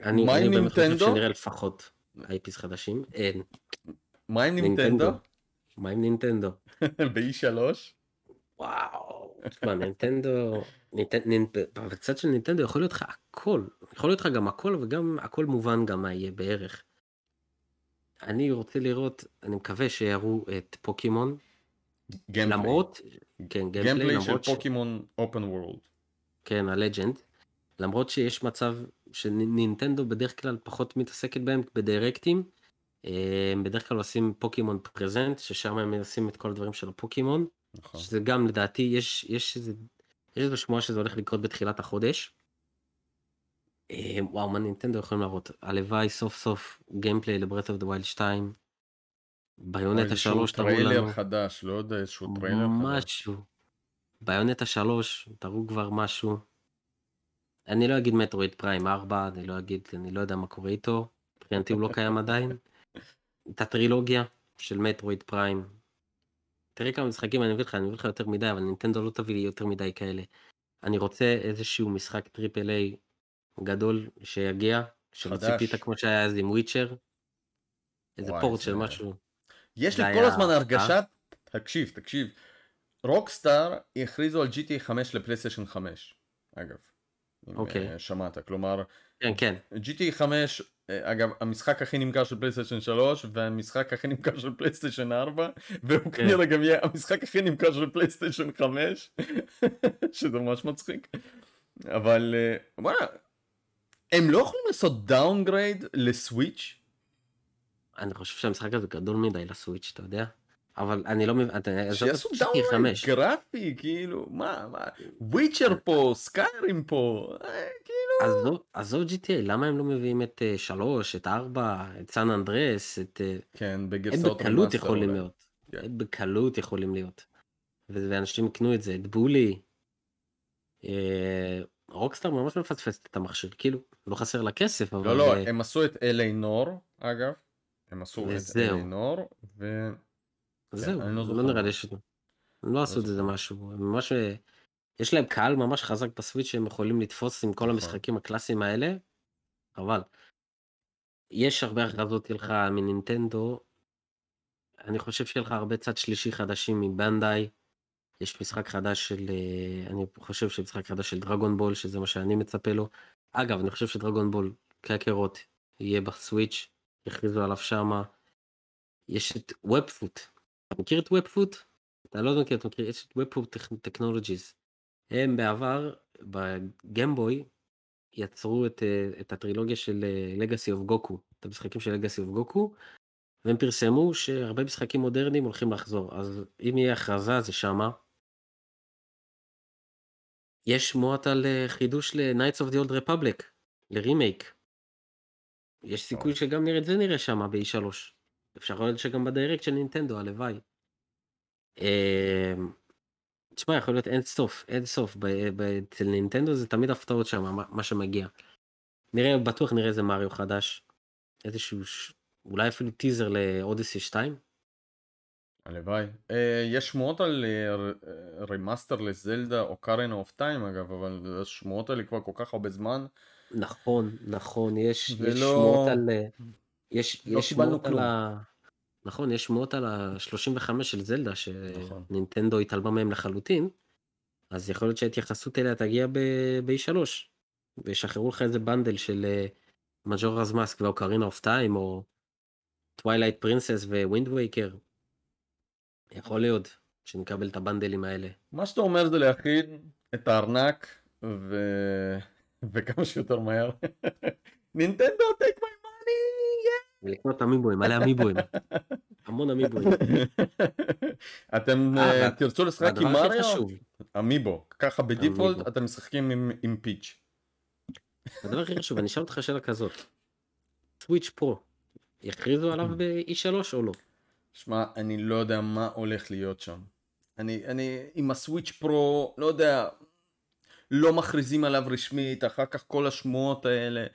אני, אני באמת חושב שנראה לפחות אייפיס חדשים, אין. מה עם נינטנדו? מה עם נינטנדו? ב-E3? וואו, תשמע, נינטנדו, בצד של נינטנדו יכול להיות לך הכל, יכול להיות לך גם הכל וגם הכל מובן גם מה יהיה בערך. אני רוצה לראות, אני מקווה שיראו את פוקימון. gameplay. למרות, כן, gameplay, gameplay של פוקימון open world. כן, ה Legends. למרות שיש מצב שנינטנדו בדרך כלל פחות מתעסקת בהם בדירקטים. אה, הם בדרך כלל עושים Pokemon Presents, ששם הם עושים את כל הדברים של הפוקימון. נכון. שזה גם לדעתי, יש, יש איזה, יש איזה שמועה שזה הולך לקרות בתחילת החודש. אה, וואו, מה נינטנדו יכולים להראות? הלוואי סוף סוף gameplay ל Breath of the Wild 2. Bayonetta 3 תראו לנו. טריילר חדש, לא יודע, איזשהו טריילר חדש. משהו. Bayonetta 3 תראו כבר משהו. אני לא אגיד Metroid Prime 4, אני לא אגיד, אני לא יודע מה קורה איתו. מבחינתי הוא לא קיים עדיין. את הטרילוגיה של Metroid Prime. תראה כמה משחקים אני מביא לך, אני מביא לך יותר מדי, אבל נינטנדו לא תביא לי יותר מדי כאלה. אני רוצה איזשהו משחק triple A גדול שיגיע, שלא ציפית כמו שהיה אז עם Witcher. איזה port של משהו. יש לי כל הזמן הרגשת, תקשיב, תקשיב, Rockstar הכריזו על GTA 5 לפלייסטיישן 5, אגב. אוקיי. אה, שמעת, כלומר, כן, כן. GTA 5, אה, אגב, המשחק הכי נמכר של פלייסטיישן 3, והמשחק הכי נמכר של פלייסטיישן 4, והוא כן. כנראה גם יהיה המשחק הכי נמכר של פלייסטיישן 5, שזה ממש מצחיק. אבל, וואלה, הם לא יכולים לעשות downgrade ל Switch? אני חושב שהמשחק הזה גדול מדי ל Switch, אתה יודע? אבל אני לא מבין, שיעשו 5. גרפי, כאילו, מה, מה, Witcher פה, Skyrim פה, אה, כאילו, עזוב, GTA, למה הם לא מביאים את 3, את 4, את San Andreas, את... אה, כן, הם בגרסאות בקלות remaster יכולים. להיות. כן. הם בקלות יכולים להיות. ואנשים יקנו את זה, את בולי. אה, רוקסטאר ממש מפספסת את המכשיר, כאילו, לא חסר לה כסף, אבל... לא, לא, אה, הם עשו את LA נור, אגב, הם עשו את וזהו. LA נור, ו... זהו, אני לא לא נראה. לי ש... הם לא עשו את זה. משהו, הם ממש... אה, יש להם קהל ממש חזק בסוויץ' שהם יכולים לתפוס עם כל נכון. המשחקים הקלאסיים האלה, אבל יש הרבה הכרזות שלך מנינטנדו, אני חושב שיהיה לך הרבה צד שלישי חדשים מבנדאי, יש משחק חדש של, אה, אני חושב שמשחק חדש של דרגון בול, שזה מה שאני מצפה לו. אגב, אני חושב שדרגון בול קקרות יהיה בסוויץ', יכריזו עליו שמה. יש את ובפוט, אתה מכיר את ובפוט? אתה לא מכיר, אתה מכיר, יש את ובפוט טכנולוגיז. הם בעבר, בגמבוי, יצרו את, אה, את הטרילוגיה של Legacy of Goku, את המשחקים של Legacy of Goku, והם פרסמו שהרבה משחקים מודרניים הולכים לחזור, אז אם יהיה הכרזה זה שמה. יש שמועות על אה, חידוש ל-Knights of the Old Republic, לרימייק. יש סיכוי. שגם נראה את זה נראה שמה ב-E3. אפשר להיות שגם ב Direct של נינטנדו, הלוואי. אמ, תשמע, יכול להיות אין סוף, אין סוף. אצל נינטנדו זה תמיד הפתעות שם, מה, שמגיע. נראה, בטוח נראה איזה מריו חדש. איזשהו. אולי אפילו טיזר ל Odyssey 2. הלוואי. אה, יש שמועות על אה, ר- אה, remaster לזלדה Ocarina of Time אגב, אבל השמועות האלה כבר כל כך הרבה זמן. נכון, נכון, יש, יש ולא- שמועות על... יש, לא יש קיבלנו כלום. ה... נכון, יש שמועות על ה-35 של זלדה, נכון. שנינטנדו התעלמה מהם לחלוטין, אז יכול להיות שההתייחסות אליה תגיע ב-E3, וישחררו לך איזה bundle של Majora's Mask ו Ocarina of Time, או Twilight Princess ו Wind Waker. יכול להיות שנקבל את הבנדלים האלה. מה שאתה אומר זה להכין את הארנק ו... וכמה שיותר מהר. נינטנדו מי מאני! ולקנות אמיבוים, מלא אמיבוים. המון אמיבוים. אתם אה, אה, תרצו לשחק עם מריו? אמיבו. ככה בדיפולט. אתם משחקים עם פיץ'. הדבר הכי חשוב, אני אשאל אותך שאלה כזאת. סוויץ' פרו, יכריזו עליו ב-E3 או לא? שמע, אני לא יודע מה הולך להיות שם. אני, אני עם הסוויץ' פרו, לא יודע, לא מכריזים עליו רשמית, אחר כך כל השמועות האלה.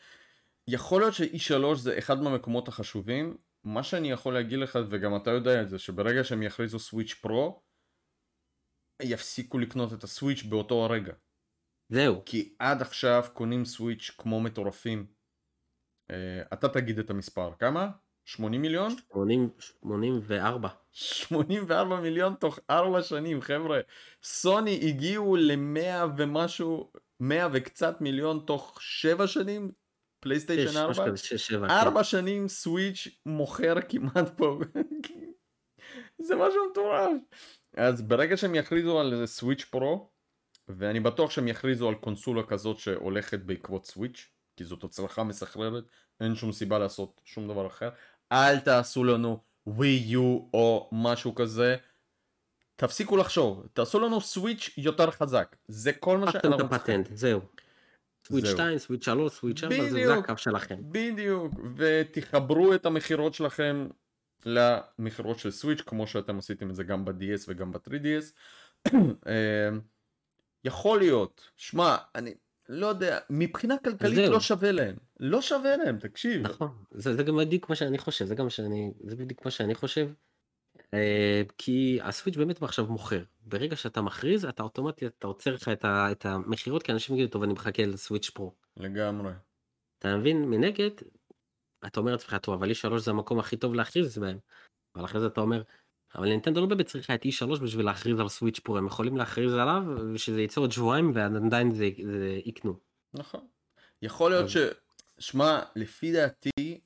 יכול להיות ש-E3 זה אחד מהמקומות החשובים. מה שאני יכול להגיד לך, וגם אתה יודע את זה, שברגע שהם יכריזו סוויץ' פרו, יפסיקו לקנות את הסוויץ' באותו הרגע. זהו, כי עד עכשיו קונים סוויץ' כמו מטורפים. Uh, אתה תגיד את המספר, כמה? 80 מיליון? 80, 84. 84 מיליון תוך 4 שנים, חבר'ה. סוני הגיעו ל-100 ומשהו, 100 וקצת מיליון תוך 7 שנים? פלייסטיישן שש, 4? משהו כזה, שש, שבע, כן. 4 שנים סוויץ' מוכר כמעט פה. זה משהו מטורף. אז ברגע שהם יכריזו על סוויץ' פרו, ואני בטוח שהם יכריזו על קונסולה כזאת שהולכת בעקבות סוויץ', כי זאת הצלחה מסחררת, אין שום סיבה לעשות שום דבר אחר. אל תעשו לנו ווי יו או משהו כזה. תפסיקו לחשוב, תעשו לנו סוויץ' יותר חזק. זה כל מה שאנחנו צריכים. זהו. סוויץ' זהו. 2, סוויץ' 3, סוויץ' 4, זה-. הקו שלכם. בדיוק, ותחברו את המכירות שלכם למכירות של סוויץ' כמו שאתם עשיתם את זה גם ב-DS וגם ב-3DS. אה, יכול להיות, שמע, אני לא יודע, מבחינה כלכלית. לא שווה להם, לא שווה להם, תקשיב. נכון, זה, זה גם בדיוק מה שאני חושב, זה גם שאני, זה בדיוק מה שאני חושב. אה, כי הסוויץ' באמת עכשיו מוכר. ברגע שאתה מכריז, אתה אוטומטית, אתה עוצר לך את, ה, את המכירות, כי אנשים יגידו, טוב, אני מחכה לסוויץ' פרו. לגמרי. אתה מבין? מנגד, אתה אומר לעצמך, טוב, אבל E3 זה המקום הכי טוב להכריז בהם. אבל אחרי זה אתה אומר, אבל נינטנדו לא באמת צריכה את E3 בשביל להכריז על סוויץ' פרו, הם יכולים להכריז עליו, ושזה ייצא עוד שבועיים, ועדיין זה, זה יקנו. נכון. יכול להיות ש... שמע, לפי דעתי,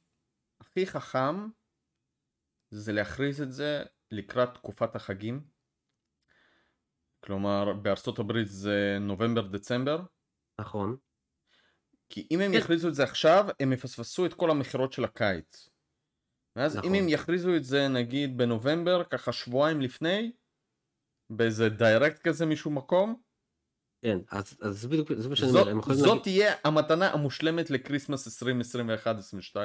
הכי חכם זה להכריז את זה לקראת תקופת החגים. כלומר, בארצות הברית זה נובמבר-דצמבר. נכון. כי אם הם כן. יכריזו את זה עכשיו, הם יפספסו את כל המכירות של הקיץ. ואז נכון. אם הם יכריזו את זה נגיד בנובמבר, ככה שבועיים לפני, באיזה Direct כזה משום מקום, כן, אז אז זה בדיוק, זה מה שאני זאת, אומר, יכולים זאת להגיד, תהיה המתנה המושלמת ל Christmas 2021-2022.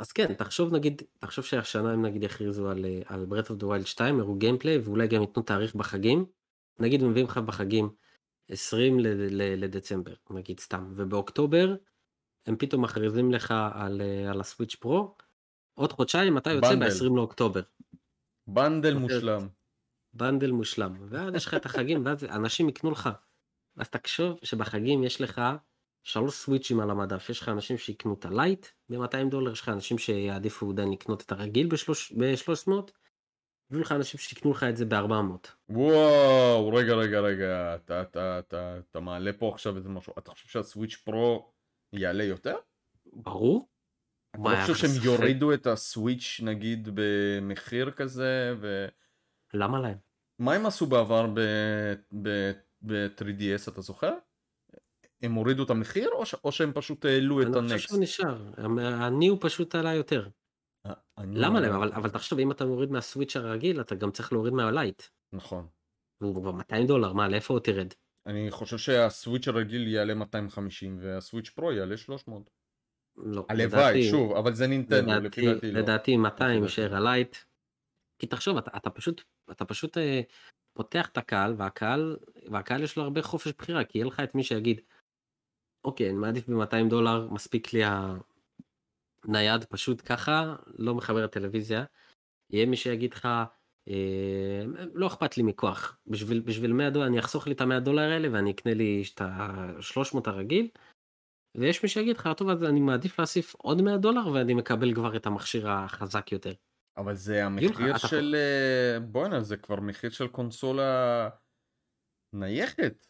אז כן, תחשוב נגיד, תחשוב שהשנה הם נגיד יכריזו על, אה, על Breath of the Wild 2, הראו gameplay, ואולי גם ייתנו תאריך בחגים, נגיד מביאים לך בחגים 20 ל- ל- לדצמבר, נגיד סתם, ובאוקטובר הם פתאום מכריזים לך על, אה, על ה Switch Pro, עוד חודשיים אתה יוצא bundle. ב-20 לאוקטובר, bundle. מושלם. bundle מושלם, ואז יש לך את החגים, ואז אנשים יקנו לך. אז תחשוב שבחגים יש לך שלוש סוויצ'ים על המדף, יש לך אנשים שיקנו את הלייט ב-200 דולר, יש לך אנשים שיעדיפו עדיין לקנות את הרגיל ב-300, ויהיו לך אנשים שיקנו לך את זה ב-400. וואו, רגע, רגע, רגע, אתה, אתה, אתה, אתה מעלה פה עכשיו איזה משהו, אתה חושב שהסוויץ' פרו יעלה יותר? ברור? מה, לא חושב שהם? יורידו את הסוויץ' נגיד במחיר כזה, ומה למה להם? הם עשו בעבר ב-3DS, אתה זוכר? הם הורידו את המחיר, או, ש... או שהם פשוט העלו את אני חושב הנקסט? שהוא נשאר, אני הוא פשוט עלה יותר. אה, למה לא- להם? אבל, אבל תחשוב, אם אתה מוריד מהסוויץ' הרגיל, אתה גם צריך להוריד מהלייט. נכון. והוא כבר 200 דולר, מה, לאיפה הוא תרד? אני חושב שהסוויץ' הרגיל יעלה 250 והסוויץ' פרו יעלה 300. לא, הלוואי, לדעתי- שוב, אבל זה נינטנדו, לפי דעתי לא. לדעתי 200 לפי יישאר. הלייט. כי תחשוב, אתה, אתה פשוט, אתה פשוט אה, פותח את הקהל, והקהל, והקהל יש לו הרבה חופש בחירה, כי יהיה לך את מי שיגיד, אוקיי, אני מעדיף ב-200 דולר, מספיק לי הנייד פשוט ככה, לא מחבר לטלוויזיה. יהיה מי שיגיד לך, אה, לא אכפת לי מכוח, בשביל, בשביל 100 דולר, אני אחסוך לי את ה-100 דולר האלה ואני אקנה לי את ה-300 הרגיל. ויש מי שיגיד לך, טוב, אז אני מעדיף להוסיף עוד 100 דולר ואני מקבל כבר את המכשיר החזק יותר. אבל זה המחיר של... אה, בואנה, זה כבר מחיר של קונסולה נייחת.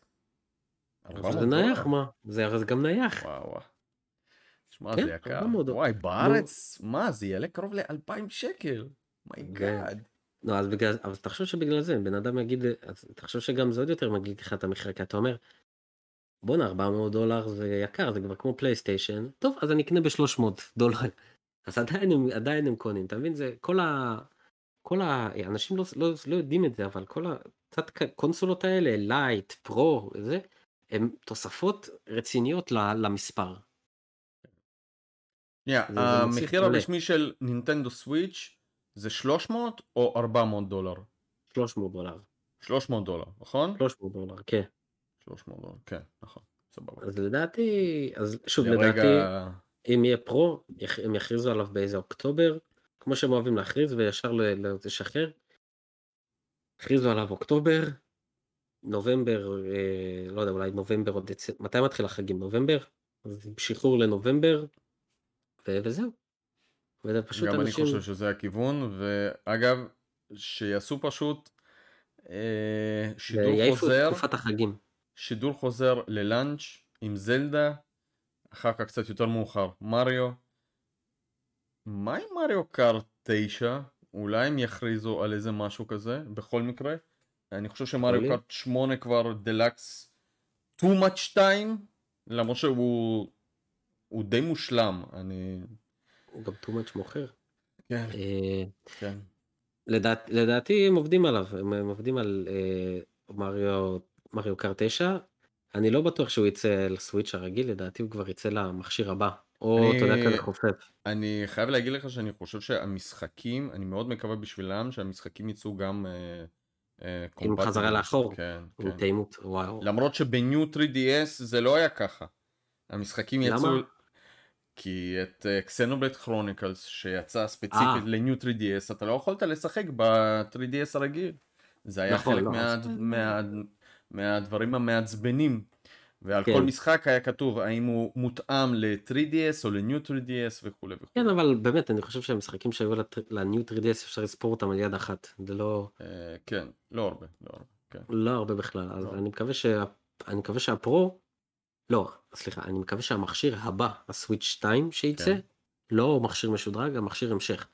אבל 400 זה נייח. מה? זה הרי זה גם נייח. וואו. שמע, כן, זה יקר. 400 דולר. וואי, בארץ, מה, זה יעלה קרוב ל-2,000 שקל. my god. לא, אז בגלל, אבל תחשוב שבגלל זה, בן אדם יגיד, אז תחשוב שגם זה עוד יותר מגליק לך את המחיר, כי אתה אומר, בואנה, 400 דולר זה יקר, זה כבר כמו פלייסטיישן, טוב, אז אני אקנה ב-300 דולר. אז עדיין הם, עדיין הם קונים, אתה מבין? זה כל ה... כל ה... אנשים לא, לא, לא יודעים את זה, אבל כל הקונסולות האלה, Lite, Pro, זה, הם תוספות רציניות למספר. שנייה, מוסיף המחיר. הרשמי של Nintendo Switch זה 300 או 400 דולר? 300 דולר. 300 דולר, נכון? 300 דולר, כן. 300 דולר, כן, נכון, סבבה. אז לדעתי, אז שוב, לרגע- לדעתי, אם יהיה פרו, הם יכריזו עליו באיזה אוקטובר, כמו שהם אוהבים להכריז וישר לשחרר. הכריזו עליו אוקטובר, נובמבר, אה, לא יודע, אולי נובמבר או דצמבר, מתי מתחיל החגים? נובמבר? שחרור לנובמבר, ו- וזהו. וזה פשוט גם אני אנשים, חושב שזה הכיוון, ואגב, שיעשו פשוט אה, שידור חוזר, תקופת החגים. שידור חוזר ללאנץ' עם זלדה, אחר כך קצת יותר מאוחר מריו. מה עם מריו קארט 9? אולי הם יכריזו על איזה משהו כזה, בכל מקרה. אני חושב שמריו להיות. קארט 8 כבר דלקס too much time, למרות שהוא הוא די מושלם, אני... הוא גם too much מוכר. כן, אה, כן. לדעת, לדעתי הם עובדים עליו, הם, הם עובדים על אה, מריו, מריו קארט 9. אני לא בטוח שהוא יצא לסוויץ' הרגיל, לדעתי הוא כבר יצא למכשיר הבא. או אתה יודע כזה חופף. אני חייב להגיד לך שאני חושב שהמשחקים, אני מאוד מקווה בשבילם שהמשחקים יצאו גם אה, עם compatible. חזרה לאחור. כן, עם כן. תאימות, וואו. למרות שבניו 3DS זה לא היה ככה. המשחקים למה? יצאו... כי את קסנובלט כרוניקלס שיצא אה. ספציפית לניו 3DS אתה לא יכולת לשחק ב-3DS הרגיל. זה היה נכון, חלק לא, מה, מה, מהדברים המעצבנים. ועל כן. כל משחק היה כתוב האם הוא מותאם ל-3DS או לניו 3DS וכולי וכולי. כן, אבל באמת, אני חושב שהמשחקים שהיו לניו 3DS אפשר לספור אותם על יד אחת. זה לא, אה, כן, לא הרבה, לא הרבה, כן. לא הרבה בכלל. אז לא. אני מקווה שה... אני מקווה שהפרו... לא, סליחה, אני מקווה שהמכשיר הבא, הסוויץ' 2 שייצא, כן. לא מכשיר משודרג, המכשיר המשך.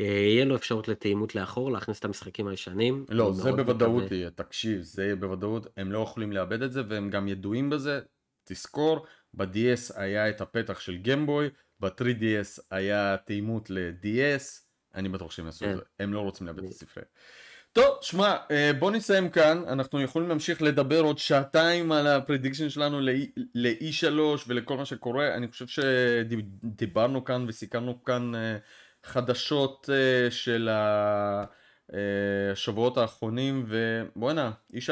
אה, יהיה לו אפשרות לתאימות לאחור, להכניס את המשחקים הישנים. לא, זה בוודאות יהיה, תקשיב, זה יהיה בוודאות, הם לא יכולים לאבד את זה והם גם ידועים בזה, תזכור, ב-DS היה את הפתח של גמבוי, ב-3DS היה תאימות ל-DS, אני בטוח שהם יעשו כן. את זה, הם לא רוצים לאבד את הספרייה. טוב, שמע, אה, בוא נסיים כאן, אנחנו יכולים להמשיך לדבר עוד שעתיים על ה prediction שלנו ל-E3 ולכל מה שקורה, אני חושב שדיברנו כאן וסיכמנו כאן אה, חדשות אה, של השבועות האחרונים, ובואנה, E3.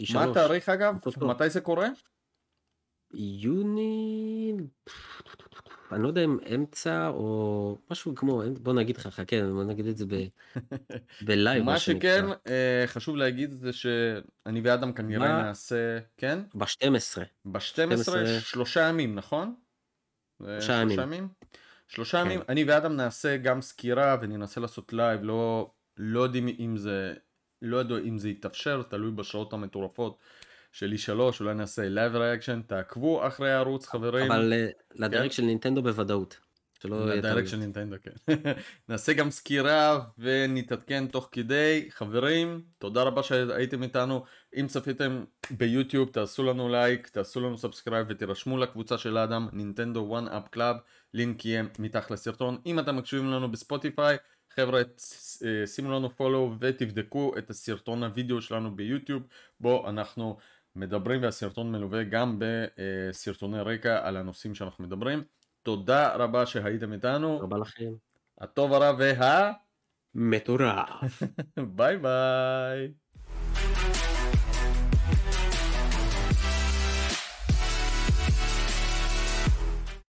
E3. מה התאריך אגב? מתי זה קורה? יוני... אני לא יודע אם אמצע או משהו כמו, בוא נגיד לך, חכה, בוא נגיד את זה ב... ב live, מה שכן. אה, חשוב להגיד זה שאני ואדם כנראה מה? נעשה, כן? ב-12. ב-12, 12. שלושה ימים, נכון? זה שלושה ימים. שלושה כן. ימים. אני ואדם נעשה גם סקירה וננסה לעשות live, לא, לא יודעים אם זה, לא ידעו אם זה יתאפשר, תלוי בשעות המטורפות של E3, אולי נעשה live reaction, תעקבו אחרי הערוץ חברים. אבל אה, לדרג כן. של נינטנדו בוודאות. שלא יהיה טעויות. של נינטנדו, כן. נעשה גם סקירה ונתעדכן תוך כדי. חברים, תודה רבה שהייתם איתנו. אם צפיתם ב YouTube, תעשו לנו לייק, תעשו לנו subscribe ותירשמו לקבוצה של האדם, Nintendo One Up Club, לינק יהיה מתחת לסרטון. אם אתם מקשיבים לנו ב Spotify, חבר'ה, אה, שימו לנו follow ותבדקו את הסרטון הוידאו שלנו ב YouTube, בו אנחנו מדברים והסרטון מלווה גם בסרטוני רקע על הנושאים שאנחנו מדברים. תודה רבה שהייתם איתנו, רבה לכם. הטוב הרע וה... מטורף. ביי ביי.